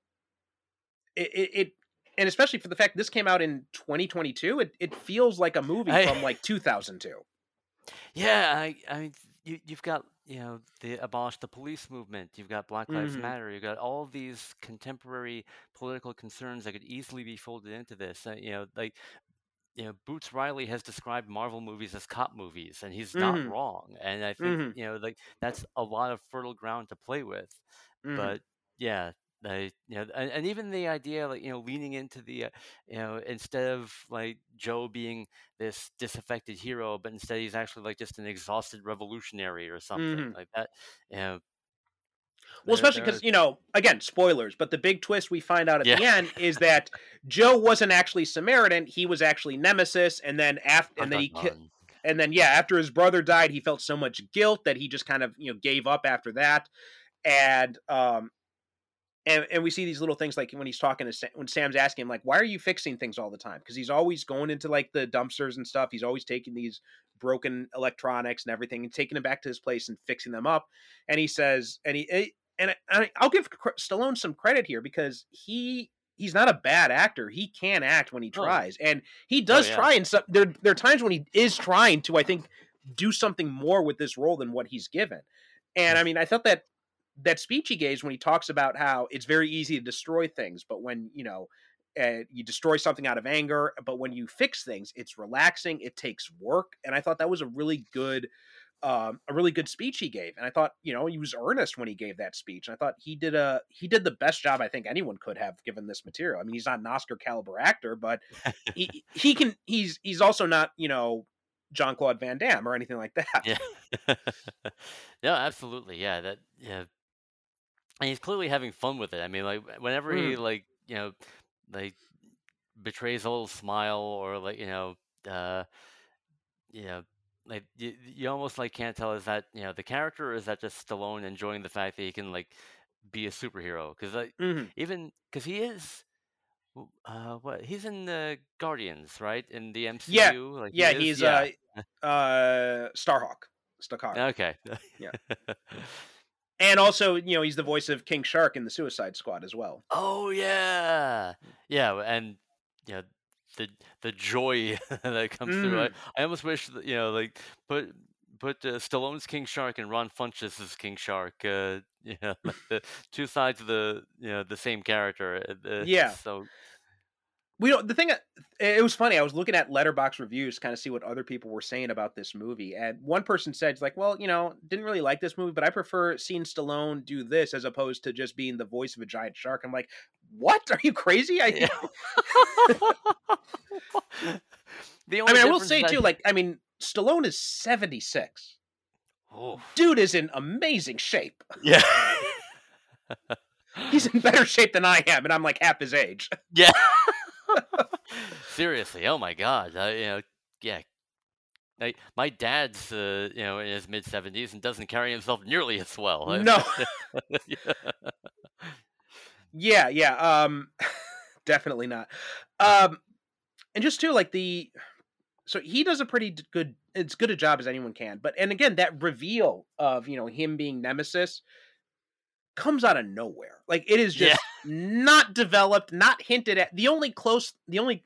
it, it, it and especially for the fact this came out in 2022 it, it feels like a movie I- from like 2002 Yeah, I, I mean, you, you've got, you know, the abolish the police movement. You've got Black Lives Mhm. Matter. You've got all these contemporary political concerns that could easily be folded into this. Uh, you know, like, you know, Boots Riley has described Marvel movies as cop movies, and he's not Mhm. wrong. And I think, Mhm. you know, like that's a lot of fertile ground to play with. Mhm. But yeah, they, you know, and, and even the idea, like, you know, leaning into the, uh, you know, instead of like Joe being this disaffected hero, but instead he's actually like just an exhausted revolutionary or something Mhm. like that. You know, Well, especially because you know, again, spoilers. But the big twist we find out at the end is that Joe wasn't actually Samaritan; he was actually Nemesis. And then after, and then he, ki- and then yeah, after his brother died, he felt so much guilt that he just kind of you know gave up after that. And um, and and we see these little things like when he's talking to Sam, when Sam's asking him like, "Why are you fixing things all the time?" Because he's always going into like the dumpsters and stuff. He's always taking these broken electronics and everything and taking them back to his place and fixing them up. And he says, and he eh, and I, I'll give Stallone some credit here because he he's not a bad actor. He can act when he Oh. tries, and he does yeah. try. And some there there are times when he is trying to, I think, do something more with this role than what he's given. And I mean, I thought that that speech he gave when he talks about how it's very easy to destroy things, but when you know. Uh, you destroy something out of anger, but when you fix things, it's relaxing. It takes work, and I thought that was a really good um, a really good speech he gave, and I thought you know he was earnest when he gave that speech. And I thought he did a he did the best job I think anyone could have given this material. I mean, he's not an Oscar caliber actor, but he he can he's he's also not you know Jean-Claude Van Damme or anything like that. Yeah. no, absolutely. Yeah, that yeah. And he's clearly having fun with it. I mean, like whenever he like, you know, like betrays a little smile or like, you know, uh you know, like you, you almost like can't tell is that you know the character or is that just Stallone enjoying the fact that he can like be a superhero because like Mhm. even because he is uh what he's in the Guardians right in the MCU Yeah, like he Yeah, is? he's yeah uh uh Starhawk. Starhawk. okay Yeah. And also, you know, he's the voice of King Shark in the Suicide Squad as well. oh yeah yeah and you know the the joy that comes through I, Mm. I almost wish that, you know like put put uh, Stallone's King Shark and Ron Funches' King Shark uh you know like the two sides of the you know the same character uh, uh, Yeah. so We don't. The thing, uh, it was funny. I was looking at Letterboxd reviews, kind of see what other people were saying about this movie, and one person said, "Like, well, you know, didn't really like this movie, but I prefer seeing Stallone do this as opposed to just being the voice of a giant shark." I'm like, "What? Are you crazy?" I, Yeah. the I mean, I will say too, like, I mean, Stallone is 76. Oh, Dude is in amazing shape. yeah, He's in better shape than I am, and I'm like half his age. yeah. Seriously, oh my god, uh, you know, yeah. Like my dad's, uh, you know, in his mid seventies and doesn't carry himself nearly as well. No. Yeah. Yeah, yeah. Um definitely not. Um and just too like the so he does a pretty good as good a job as anyone can. But and again that reveal of, you know, him being Nemesis comes out of nowhere. Like it is Yeah. just not developed, not hinted at. The only close the only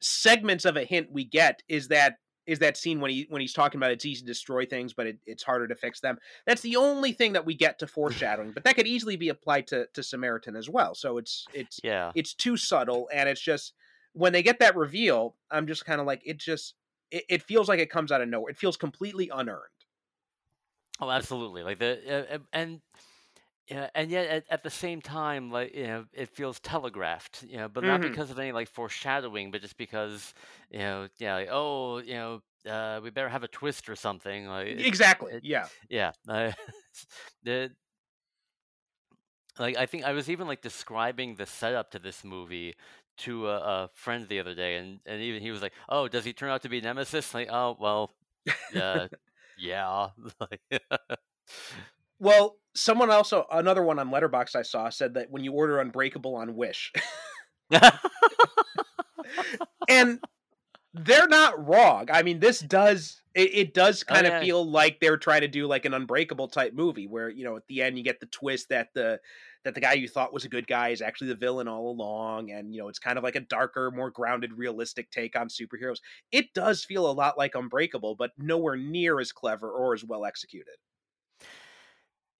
segments of a hint we get is that is that scene when he when he's talking about it's easy to destroy things, but it, it's harder to fix them. That's the only thing that we get to foreshadowing, but that could easily be applied to to Samaritan as well. So it's it's yeah. it's too subtle, and it's just when they get that reveal, I'm just kind of like it just it, it feels like it comes out of nowhere. It feels completely unearned. Oh, absolutely. Like the uh, uh, and yeah, and yet at, at the same time, like you know, it feels telegraphed. You know, but not Mhm. because of any like foreshadowing, but just because you know, yeah, like oh, you know, uh, we better have a twist or something. Like Exactly. it- yeah. yeah, uh, the like I think I was even like describing the setup to this movie to a, a friend the other day, and and even he was like, "Oh, does he turn out to be Nemesis?" Like, oh well, uh, yeah, like, Well, someone also another one on Letterboxd I saw said that when you order Unbreakable on Wish, and they're not wrong. I mean, this does it, it does Oh, kind of feel like they're trying to do like an Unbreakable type movie where you know at the end you get the twist that the that the guy you thought was a good guy is actually the villain all along, and you know it's kind of like a darker, more grounded, realistic take on superheroes. It does feel a lot like Unbreakable, but nowhere near as clever or as well executed.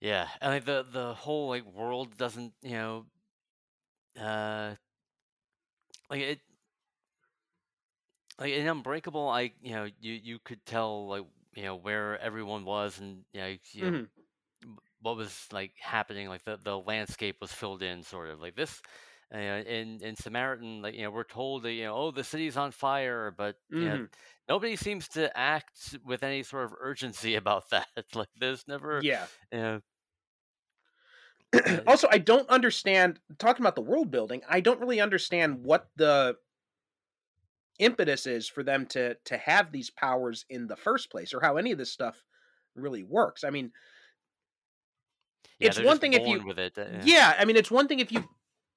Yeah, and like the the whole like world doesn't, you know, uh, like it, like in Unbreakable, I you know you you could tell like you know where everyone was and you know, you know Mhm. what was like happening, like the the landscape was filled in, sort of like this. Uh, in in Samaritan, like you know, we're told that you know, oh, the city's on fire, but you know, Mhm. nobody seems to act with any sort of urgency about that. Like there's never, Yeah. you know, also, I don't understand talking about the world building. I don't really understand what the impetus is for them to to have these powers in the first place, or how any of this stuff really works. I mean, Yeah, It's one thing if you- with it. uh, yeah, I mean, it's one thing if you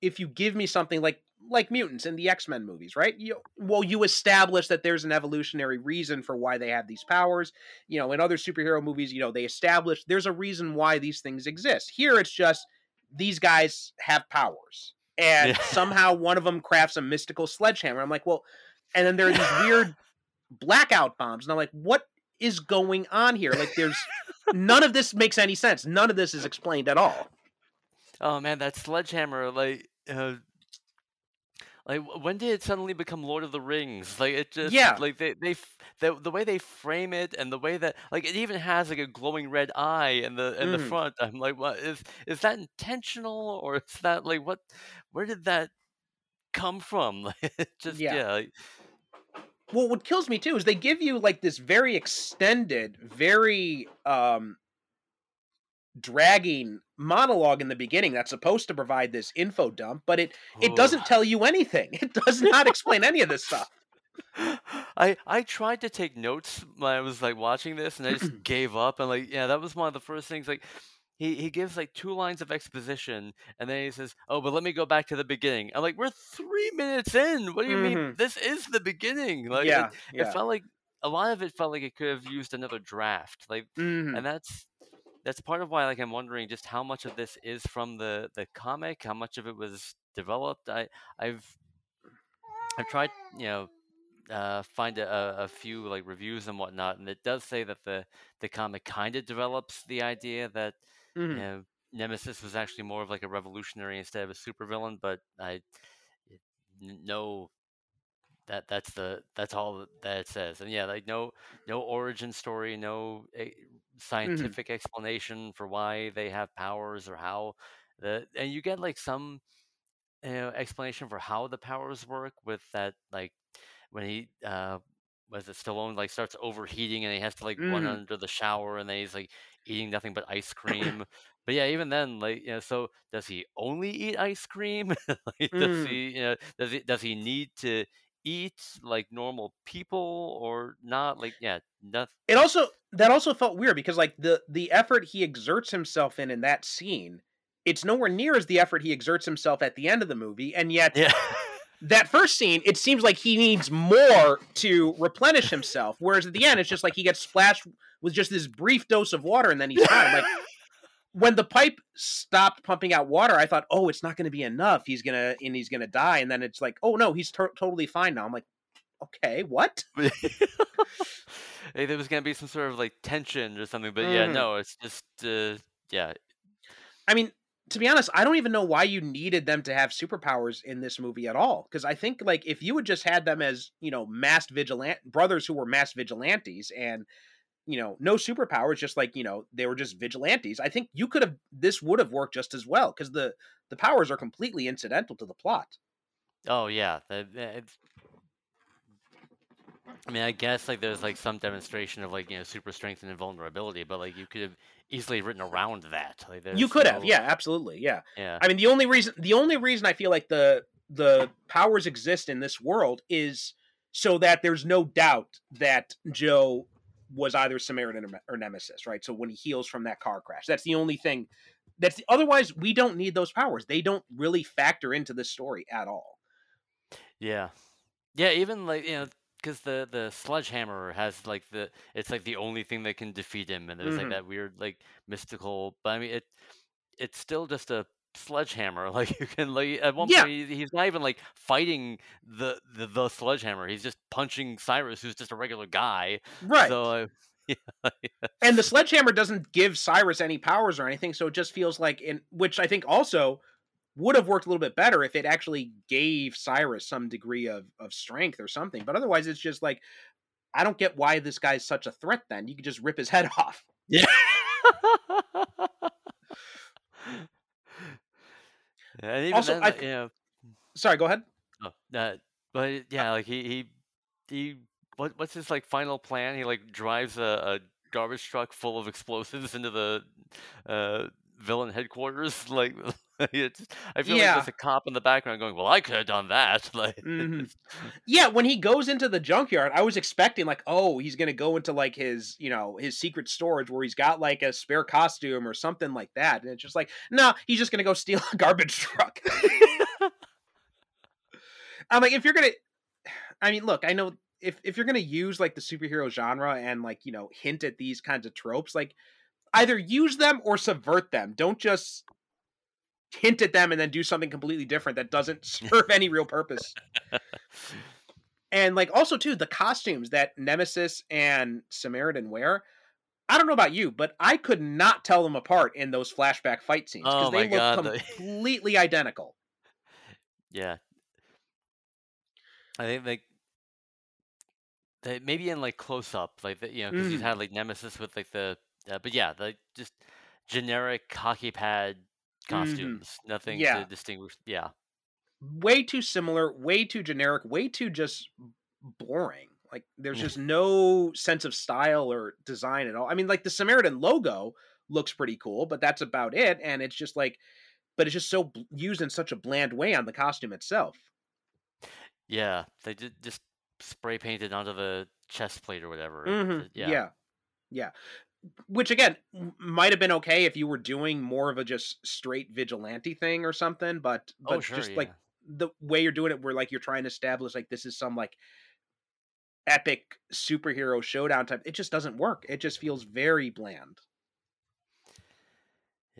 if you give me something like like mutants in the X-Men movies, right? You well, you establish that there's an evolutionary reason for why they have these powers. You know, in other superhero movies, you know, they establish there's a reason why these things exist. Here it's just these guys have powers. And Yeah. somehow one of them crafts a mystical sledgehammer. I'm like, well, and then there are these weird blackout bombs. And I'm like, what is going on here? Like there's none of this makes any sense. None of this is explained at all. Oh man, that sledgehammer, like, uh, like when did it suddenly become Lord of the Rings? Like it just, Yeah. like they they f- the the way they frame it and the way that like it even has like a glowing red eye in the in the Mhm. front. I'm like, what is is that intentional or is that like what? Where did that come from? Like just Yeah. yeah, like, well what kills me too is they give you like this very extended very um dragging monologue in the beginning that's supposed to provide this info dump but it it ooh. doesn't tell you anything it does not explain any of this stuff I I tried to take notes when I was like watching this, and I just gave up. And like, yeah, that was one of the first things. Like, he he gives like two lines of exposition, and then he says, "Oh, but let me go back to the beginning." I'm like, "We're three minutes in. What do you mean? Mhm. This is the beginning." Like, yeah, it, it felt like a lot of it felt like it could have used another draft. Like, Mhm. and that's that's part of why like I'm wondering just how much of this is from the the comic, how much of it was developed. I I've I've tried, you know, uh, find a, a- few like reviews and whatnot, and it does say that the the comic kind of develops the idea that you Mhm. know Nemesis was actually more of like a revolutionary instead of a supervillain. But I know that that's the that's all that it says, and yeah, like no no origin story, no eh, scientific explanation for why they have powers or how the and you get like some you know, explanation for how the powers work with that like when he uh was it Stallone like starts overheating and he has to like run Mhm. under the shower and then he's like eating nothing but ice cream. But yeah, even then, like you know, so does he only eat ice cream? like, does Mm. he, you know, does he does he need to eat like normal people or not? Like yeah, nothing. It also that also felt weird because like the the effort he exerts himself in in that scene, it's nowhere near as the effort he exerts himself at the end of the movie, and yet Yeah. that first scene, it seems like he needs more to replenish himself. Whereas at the end, it's just like he gets splashed with just this brief dose of water and then he's fine. Like when the pipe stopped pumping out water, I thought, oh, it's not going to be enough. He's gonna and he's gonna die. And then it's like, oh no, he's to- totally fine now. I'm like, okay, what? There was gonna be some sort of like tension or something, but yeah, Mhm. no, it's just uh, yeah, I mean, to be honest, I don't even know why you needed them to have superpowers in this movie at all. Because I think like if you had just had them as you know masked vigilant brothers who were masked vigilantes and you know no superpowers, just like you know they were just vigilantes. I think you could have this would have worked just as well because the the powers are completely incidental to the plot. Oh yeah, it's. I mean, I guess like there's like some demonstration of like you know super strength and invulnerability, but like you could have easily written around that. Like you could have, yeah, absolutely, yeah. yeah, I mean, the only reason the only reason I feel like the the powers exist in this world is so that there's no doubt that Joe was either Samaritan or, Nemesis, right? So when he heals from that car crash, that's the only thing. That's the, otherwise we don't need those powers. They don't really factor into this story at all. yeah, yeah. Even like you know, because the the sledgehammer has like the it's like the only thing that can defeat him, and there's Mhm. like that weird like mystical. But I mean, it it's still just a sledgehammer. Like you can like at one Yeah. point he's not even like fighting the, the the sledgehammer. He's just punching Cyrus, who's just a regular guy. Right. So uh, yeah, and the sledgehammer doesn't give Cyrus any powers or anything, so it just feels like in which I think also would have worked a little bit better if it actually gave Cyrus some degree of of strength or something. But otherwise, it's just like I don't get why this guy's such a threat. Then you could just rip his head off. yeah. And even Also, then, I you know, Sorry, go ahead. oh, uh, but yeah, like he he he what what's his like final plan? He like drives a, a garbage truck full of explosives into the uh, villain headquarters. Like, it's, I feel like there's a cop in the background going, "Well, I could have done that." Like, Mhm. Yeah, when he goes into the junkyard, I was expecting like, oh, he's gonna go into like his, you know, his secret storage where he's got like a spare costume or something like that, and it's just like, no, he's just gonna go steal a garbage truck. I'm like, if you're gonna, I mean, look, I know if if you're gonna use like the superhero genre and like you know hint at these kinds of tropes, like either use them or subvert them. Don't just hint at them and then do something completely different that doesn't serve any real purpose. And like also too, the costumes that Nemesis and Samaritan wear. I don't know about you, but I could not tell them apart in those flashback fight scenes because Oh they look God, the- completely identical. Yeah. I think like they maybe in like close up, like the, you know, because he's Mhm. had like Nemesis with like the, uh, but yeah, like just generic hockey pad costumes, nothing Yeah. to distinguish. Yeah, Way too similar, way too generic, way too just boring. Like there's just no sense of style or design at all. I mean, like the Samaritan logo looks pretty cool, but that's about it. And it's just like, but it's just so bl- used in such a bland way on the costume itself. yeah, they did just spray painted onto the chest plate or whatever. Mhm, Uh, Yeah. yeah, yeah. Which again might have been okay if you were doing more of a just straight vigilante thing or something, but oh, but Oh, sure. just Yeah. like the way you're doing it, where like you're trying to establish like this is some like epic superhero showdown type. It just doesn't work. It just feels very bland.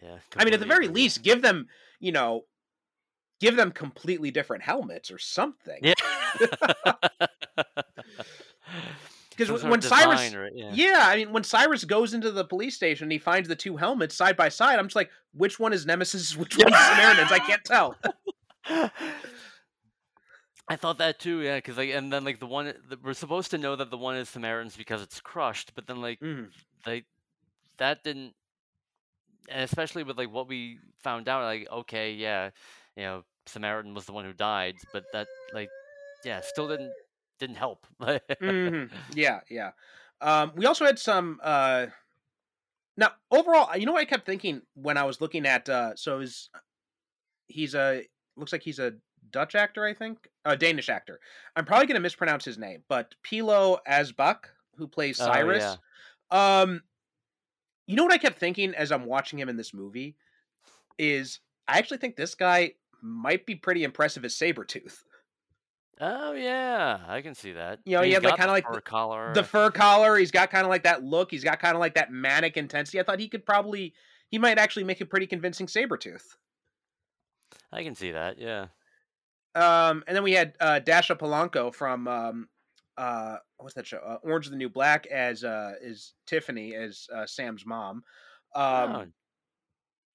yeah. I mean, at the very agree. least, give them you know, give them completely different helmets or something. Yeah. Because when, sort when of Cyrus, or- yeah. yeah. I mean, when Cyrus goes into the police station, and he finds the two helmets side by side. I'm just like, which one is Nemesis? Which one is Samaritans? I can't tell. I thought that too, yeah, because like, and then like the one the, we're supposed to know that the one is Samaritans because it's crushed, but then like Mhm. they that didn't, and especially with like what we found out, like okay, yeah, you know, Samaritan was the one who died, but that like, yeah, still didn't didn't help. Mhm. Yeah, yeah. Um, we also had some. Uh, now, overall, you know what I kept thinking when I was looking at. Uh, so is he's a looks like he's a Dutch actor, I think, a Danish actor. I'm probably going to mispronounce his name, but Pilo Asbach, who plays Oh, Cyrus. Um, you know what I kept thinking as I'm watching him in this movie is I actually think this guy might be pretty impressive as Sabretooth. Oh yeah, I can see that. You know, he had, like, kinda like fur collar. the fur collar. He's got kind of like that look. He's got kind of like that manic intensity. I thought he could probably, he might actually make a pretty convincing Sabretooth. I can see that. Yeah. Um, and then we had uh, Dasha Polanco from um, uh, what's that show? Uh, Orange is the New Black as uh, is Tiffany as uh, Sam's mom. Um, Oh,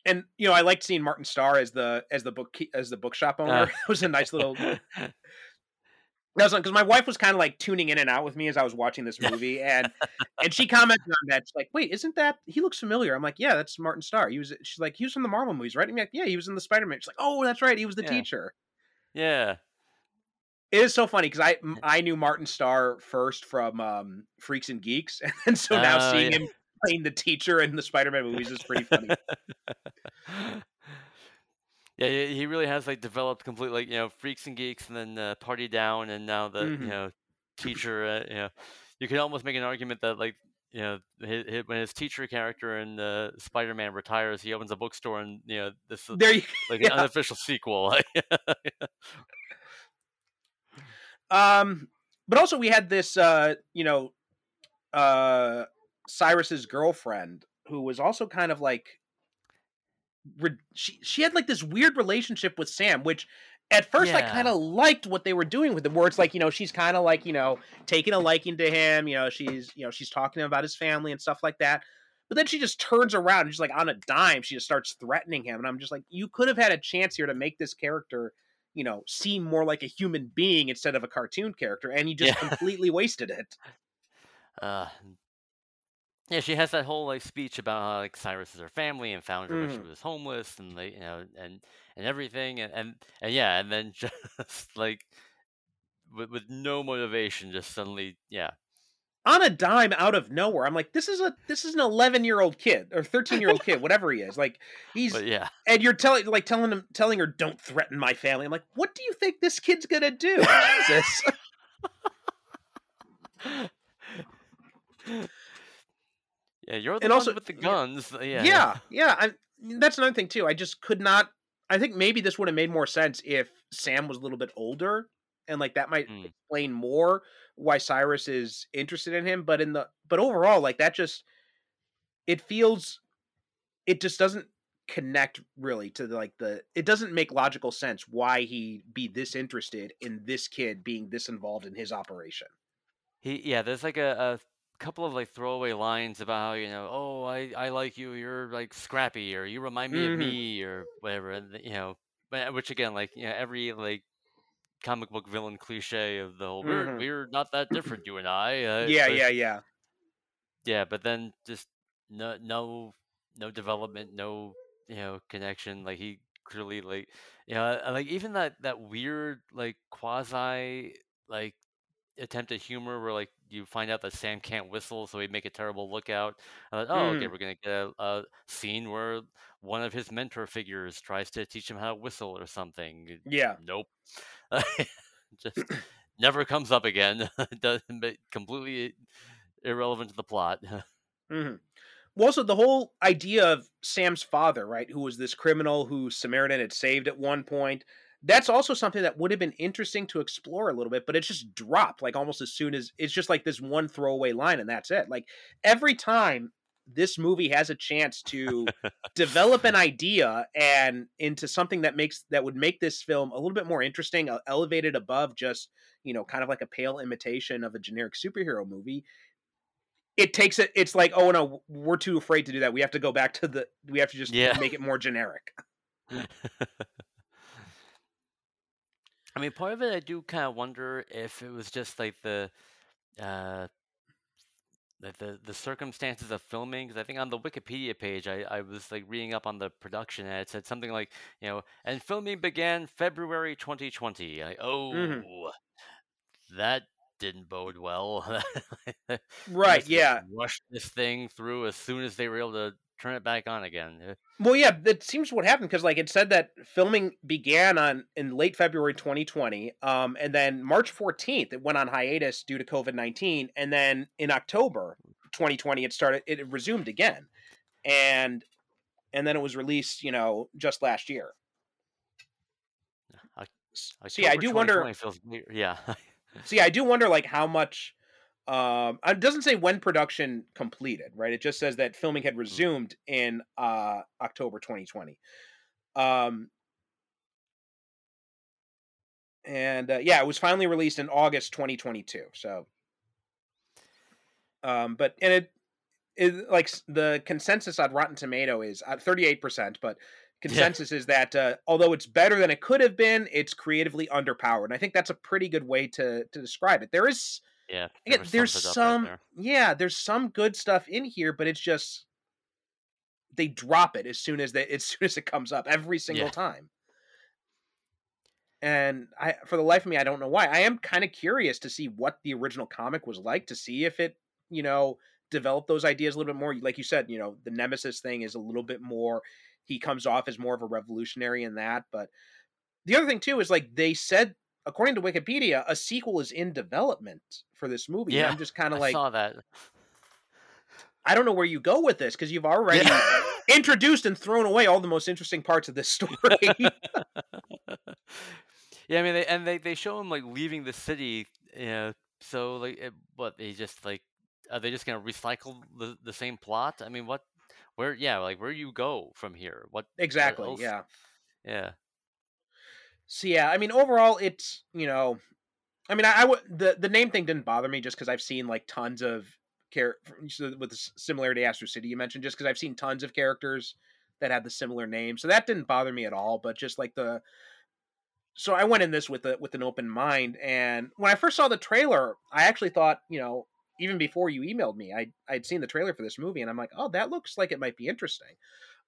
and you know, I liked seeing Martin Starr as the as the book as the bookshop owner. Uh. it was a nice little. That was because my wife was kind of like tuning in and out with me as I was watching this movie, and and she commented on that. She's like, "Wait, isn't that he looks familiar?" I'm like, "Yeah, that's Martin Starr. He was." She's like, "He was from the Marvel movies, right?" I'm like, "Yeah, he was in the Spider Man." She's like, "Oh, that's right, he was the Yeah. teacher." yeah. It is so funny because I I knew Martin Starr first from um, Freaks and Geeks, and so now Oh, seeing yeah. him playing the teacher in the Spider Man movies is pretty funny. Yeah, he he really has like developed complete like you know freaks and geeks, and then uh, party down, and now the Mhm. you know teacher. Uh, you know, you could almost make an argument that like you know his, when his teacher character in uh, Spider-Man retires, he opens a bookstore, and you know this is there you like yeah. an unofficial sequel. Um, but also we had this, uh, you know, uh, Cyrus's girlfriend who was also kind of like, she she had like this weird relationship with Sam, which at first I kind of liked what they were doing with him, where it's like you know she's kind of like you know taking a liking to him, you know she's you know she's talking to him about his family and stuff like that. But then she just turns around and she's like on a dime, she just starts threatening him, and I'm just like, you could have had a chance here to make this character you know, seem more like a human being instead of a cartoon character, and you just Yeah. completely wasted it. Uh, yeah, she has that whole like speech about how like Cyrus is her family and found her when she mm. was homeless and like you know and and everything and and, and yeah and then just like with with no motivation just suddenly yeah On a dime out of nowhere, I'm like, this is a this is an 11 year old kid or 13 year old kid, whatever he is. Like he's but yeah and you're telling like telling him telling her don't threaten my family. I'm like, what do you think this kid's gonna do? Jesus. yeah you're the And also- with the guns yeah yeah, yeah. I, that's another thing too. I just could not. I think maybe this would have made more sense if Sam was a little bit older, and like that might Mm. explain more why Cyrus is interested in him. But in the but overall, like that just it feels it just doesn't connect really to the, like the it doesn't make logical sense why he be this interested in this kid being this involved in his operation. He yeah, there's like a, a couple of like throwaway lines about how you know, oh, I I like you, you're like scrappy, or you remind me Mhm. of me, or whatever, and you know, but- which again, like you know, every like comic book villain cliche of the whole we're Mhm. we're not that different, you and I. Uh, yeah, but- yeah, yeah. yeah, but then just no no no development, no you know connection. Like he clearly like you know uh, like even that that weird like quasi like attempt at humor where like you find out that Sam can't whistle, so he'd make a terrible lookout. Uh, oh, okay, Mhm. we're gonna get a, a scene where one of his mentor figures tries to teach him how to whistle or something. Yeah. Nope. just never comes up again. Doesn't completely irrelevant to the plot. mm-hmm. Well, also the whole idea of Sam's father, right, who was this criminal who Samaritan had saved at one point. That's also something that would have been interesting to explore a little bit, but it's just dropped like almost as soon as it's just like this one throwaway line and that's it. Like every time this movie has a chance to develop an idea and into something that makes that would make this film a little bit more interesting, uh, elevated above just you know kind of like a pale imitation of a generic superhero movie. It takes it. It's like, oh no, we're too afraid to do that. We have to go back to the. We have to just Yeah. make it more generic. I mean, part of it, I do kind of wonder if it was just like the, uh, the the, the circumstances of filming. Because I think on the Wikipedia page, I, I was like reading up on the production, and it said something like, you know, and filming began February 2020. Like, oh, Mhm. that didn't bode well. Right? Yeah. rushed this thing through as soon as they were able to turn it back on again. Uh, Well, yeah, that seems what happened because, like, it said that filming began on in late February 2020, um, and then March 14th it went on hiatus due to COVID 19, and then in October 2020 it started it resumed again, and and then it was released, you know, just last year. Oc- S- See, I do wonder. feels. Yeah. See, I do wonder, like, how much. Um, it doesn't say when production completed, right? It just says that filming had resumed in uh, October 2020. Um, and uh, yeah, it was finally released in August 2022. So, um, but and it is like the consensus on Rotten Tomato is at 38%, but consensus is that uh, although it's better than it could have been, it's creatively underpowered. And I think that's a pretty good way to to describe it. There is yeah. again, there's right some there. yeah, there's some good stuff in here, but it's just they drop it as soon as they as soon as it comes up every single Yeah. time. And I for the life of me, I don't know why. I am kind of curious to see what the original comic was like, to see if it, you know, developed those ideas a little bit more. Like you said, you know, the Nemesis thing is a little bit more he comes off as more of a revolutionary in that. But the other thing too is like they said according to Wikipedia, a sequel is in development for this movie. And Yeah, I'm just kind of like, saw that. I don't know where you go with this because you've already Yeah. introduced and thrown away all the most interesting parts of this story. yeah, I mean, they, and they, they show him like leaving the city. You know, so like, it, what they just like, are they just gonna recycle the, the same plot? I mean, what, where, yeah, like where you go from here? What, what exactly. else? Yeah. Yeah, So yeah, I mean, overall, it's you know, I mean, I, I would the the name thing didn't bother me just because I've seen like tons of care with the similarity to Astro City you mentioned, just because I've seen tons of characters that had the similar name, so that didn't bother me at all. But just like the, so I went in this with a with an open mind, and when I first saw the trailer, I actually thought, you know, even before you emailed me, I I'd seen the trailer for this movie, and I'm like, oh, that looks like it might be interesting,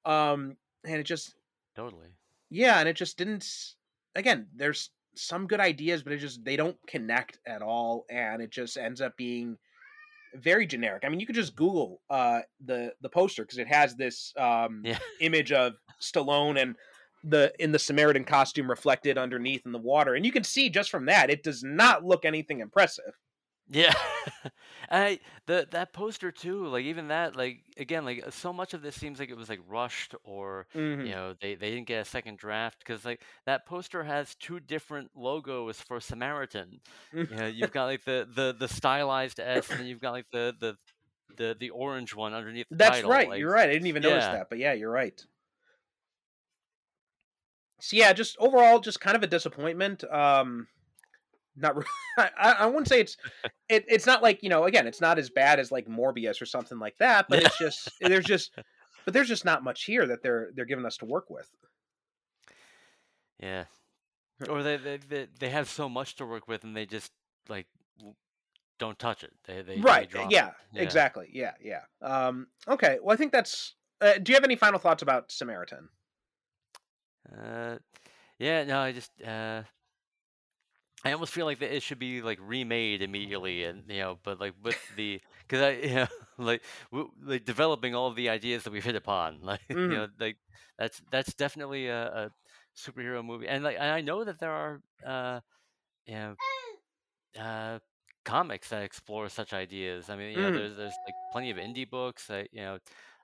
um, and it just totally. yeah, and it just didn't. Again, there's some good ideas, but it just they don't connect at all, and it just ends up being very generic. I mean, you could just Google uh, the the poster because it has this um, Yeah. image of Stallone and the in the Samaritan costume reflected underneath in the water, and you can see just from that it does not look anything impressive. Yeah, I the that poster too. Like even that, like again, like so much of this seems like it was like rushed, or Mhm. you know, they they didn't get a second draft because like that poster has two different logos for Samaritan. You know, you've got like the the the stylized S, and then you've got like the the the the orange one underneath the That's title. right. Like, You're right. I didn't even notice yeah. that, but yeah, you're right. So yeah, just overall, just kind of a disappointment. Um, not, I, I wouldn't say it's, it, it's not like you know, again, it's not as bad as like Morbius or something like that, but it's just there's just, but there's just not much here that they're they're giving us to work with. Yeah. Or they, they they they have so much to work with, and they just like don't touch it. They they, they right? drop Yeah, it. exactly. Yeah, yeah. Um, okay. Well, I think that's. Uh, do you have any final thoughts about Samaritan? Uh, yeah, no, I just uh, I almost feel like that it should be like remade immediately, and you know, but like with the because I you know like w- like developing all of the ideas that we've hit upon, like you Mhm. know, like that's that's definitely a, a superhero movie, and like and I know that there are uh, you know, uh, comics that explore such ideas. I mean, you know, Mm. there's there's like plenty of indie books. That, you know,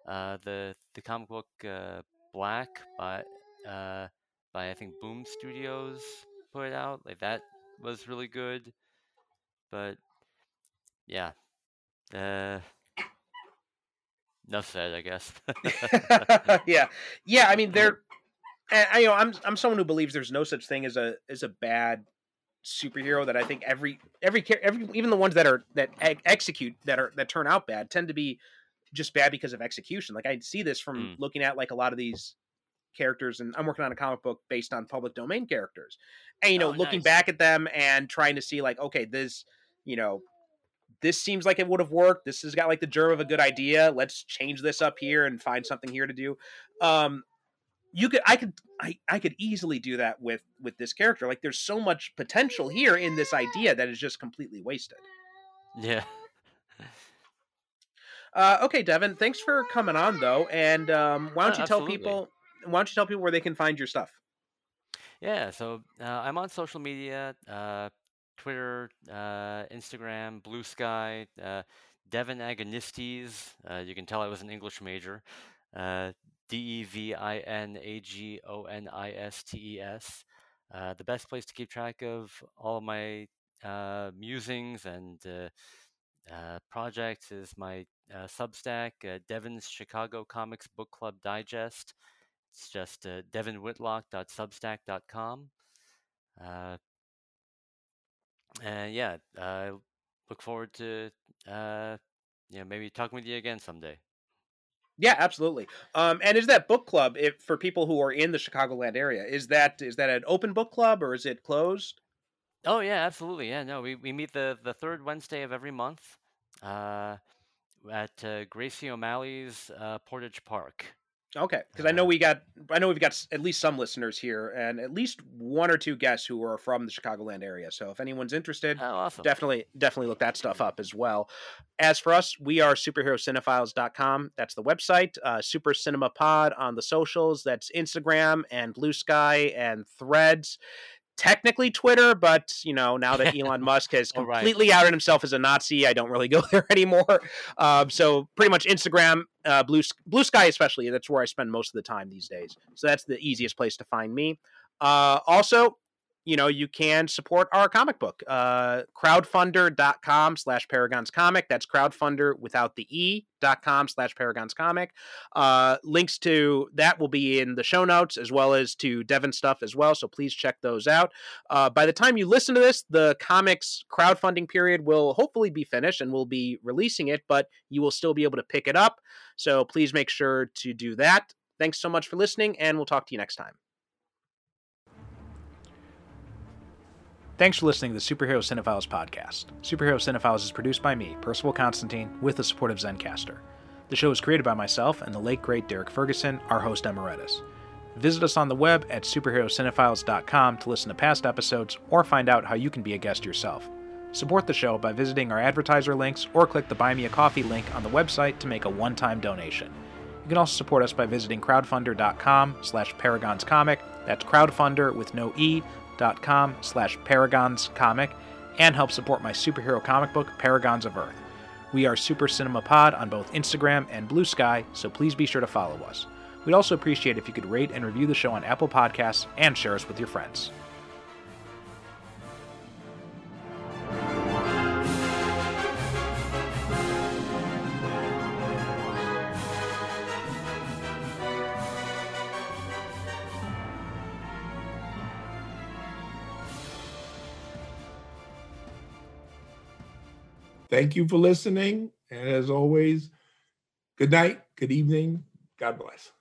uh, the the comic book uh, Black by uh, by I think Boom Studios put it out. Like that was really good. But yeah, uh, enough said, I guess. yeah, yeah. I mean, they're. I, you know, I'm I'm someone who believes there's no such thing as a as a bad superhero. That I think every every every even the ones that are that ex- execute that are that turn out bad tend to be just bad because of execution. Like I see this from Mm. looking at like a lot of these characters, and I'm working on a comic book based on public domain characters, and you know, Oh, looking nice. back at them and trying to see like, okay, this, you know, this seems like it would have worked. This has got like the germ of a good idea. Let's change this up here and find something here to do. Um, you could, I could, I, I could easily do that with with this character. Like, there's so much potential here in this idea that is just completely wasted. yeah. Uh, okay, Devin, thanks for coming on though. And um, why don't Yeah, you tell absolutely. people? Why don't you tell people where they can find your stuff? Yeah, so uh, I'm on social media, uh, Twitter, uh, Instagram, Blue Sky, uh, Devin Agonistes. Uh, you can tell I was an English major. Uh, D E V I N A G O N I S T E S. The best place to keep track of all of my musings and projects is my Substack, Devin's Chicago Comics Book Club Digest. It's just uh, devinwhitlock.substack.com. Uh, and yeah, I look forward to uh, you know maybe talking with you again someday. Yeah, absolutely. Um, and is that book club if for people who are in the Chicagoland area? Is that is that an open book club or is it closed? Oh yeah, absolutely. Yeah, no, we, we meet the the third Wednesday of every month uh, at uh, Gracie O'Malley's uh, Portage Park. Okay, because I know Uh, we got I know we've got at least some listeners here and at least one or two guests who are from the Chicagoland area. So if anyone's interested, Oh, awesome. definitely definitely look that stuff up as well. As for us we are superherocinephiles.com that's the website uh, super cinema pod on the socials. That's instagram and blue sky and threads technically twitter but you know now that elon musk has Oh, right. completely outed himself as a nazi i don't really go there anymore. Um, so pretty much instagram uh, blue, blue sky especially that's where i spend most of the time these days. So that's the easiest place to find me. Uh, also you know, you can support our comic book. Uh, crowdfundr.com slash paragons comic. That's crowdfunder without the E dot com slash paragons comic. Uh, links to that will be in the show notes as well as to Devin stuff as well. So please check those out. Uh, by the time you listen to this, the comics crowdfunding period will hopefully be finished and we'll be releasing it, but you will still be able to pick it up. So please make sure to do that. Thanks so much for listening, and we'll talk to you next time. Thanks for listening to the Superhero Cinephiles podcast. Superhero Cinephiles is produced by me, Percival Constantine, with the support of Zencastr. The show is created by myself and the late great Derek Ferguson, our host emeritus. Visit us on the web at superherocinephiles.com to listen to past episodes or find out how you can be a guest yourself. Support the show by visiting our advertiser links or click the Buy Me a Coffee link on the website to make a one-time donation. You can also support us by visiting crowdfundr.com slash paragonscomic. That's crowdfunder with no E dot com slash paragons comic and help support my superhero comic book paragons of earth. We are super cinema pod on both instagram and blue sky so please be sure to follow us. We'd also appreciate if you could rate and review the show on apple podcasts and share us with your friends Thank you for listening. And as always, good night, good evening. God bless.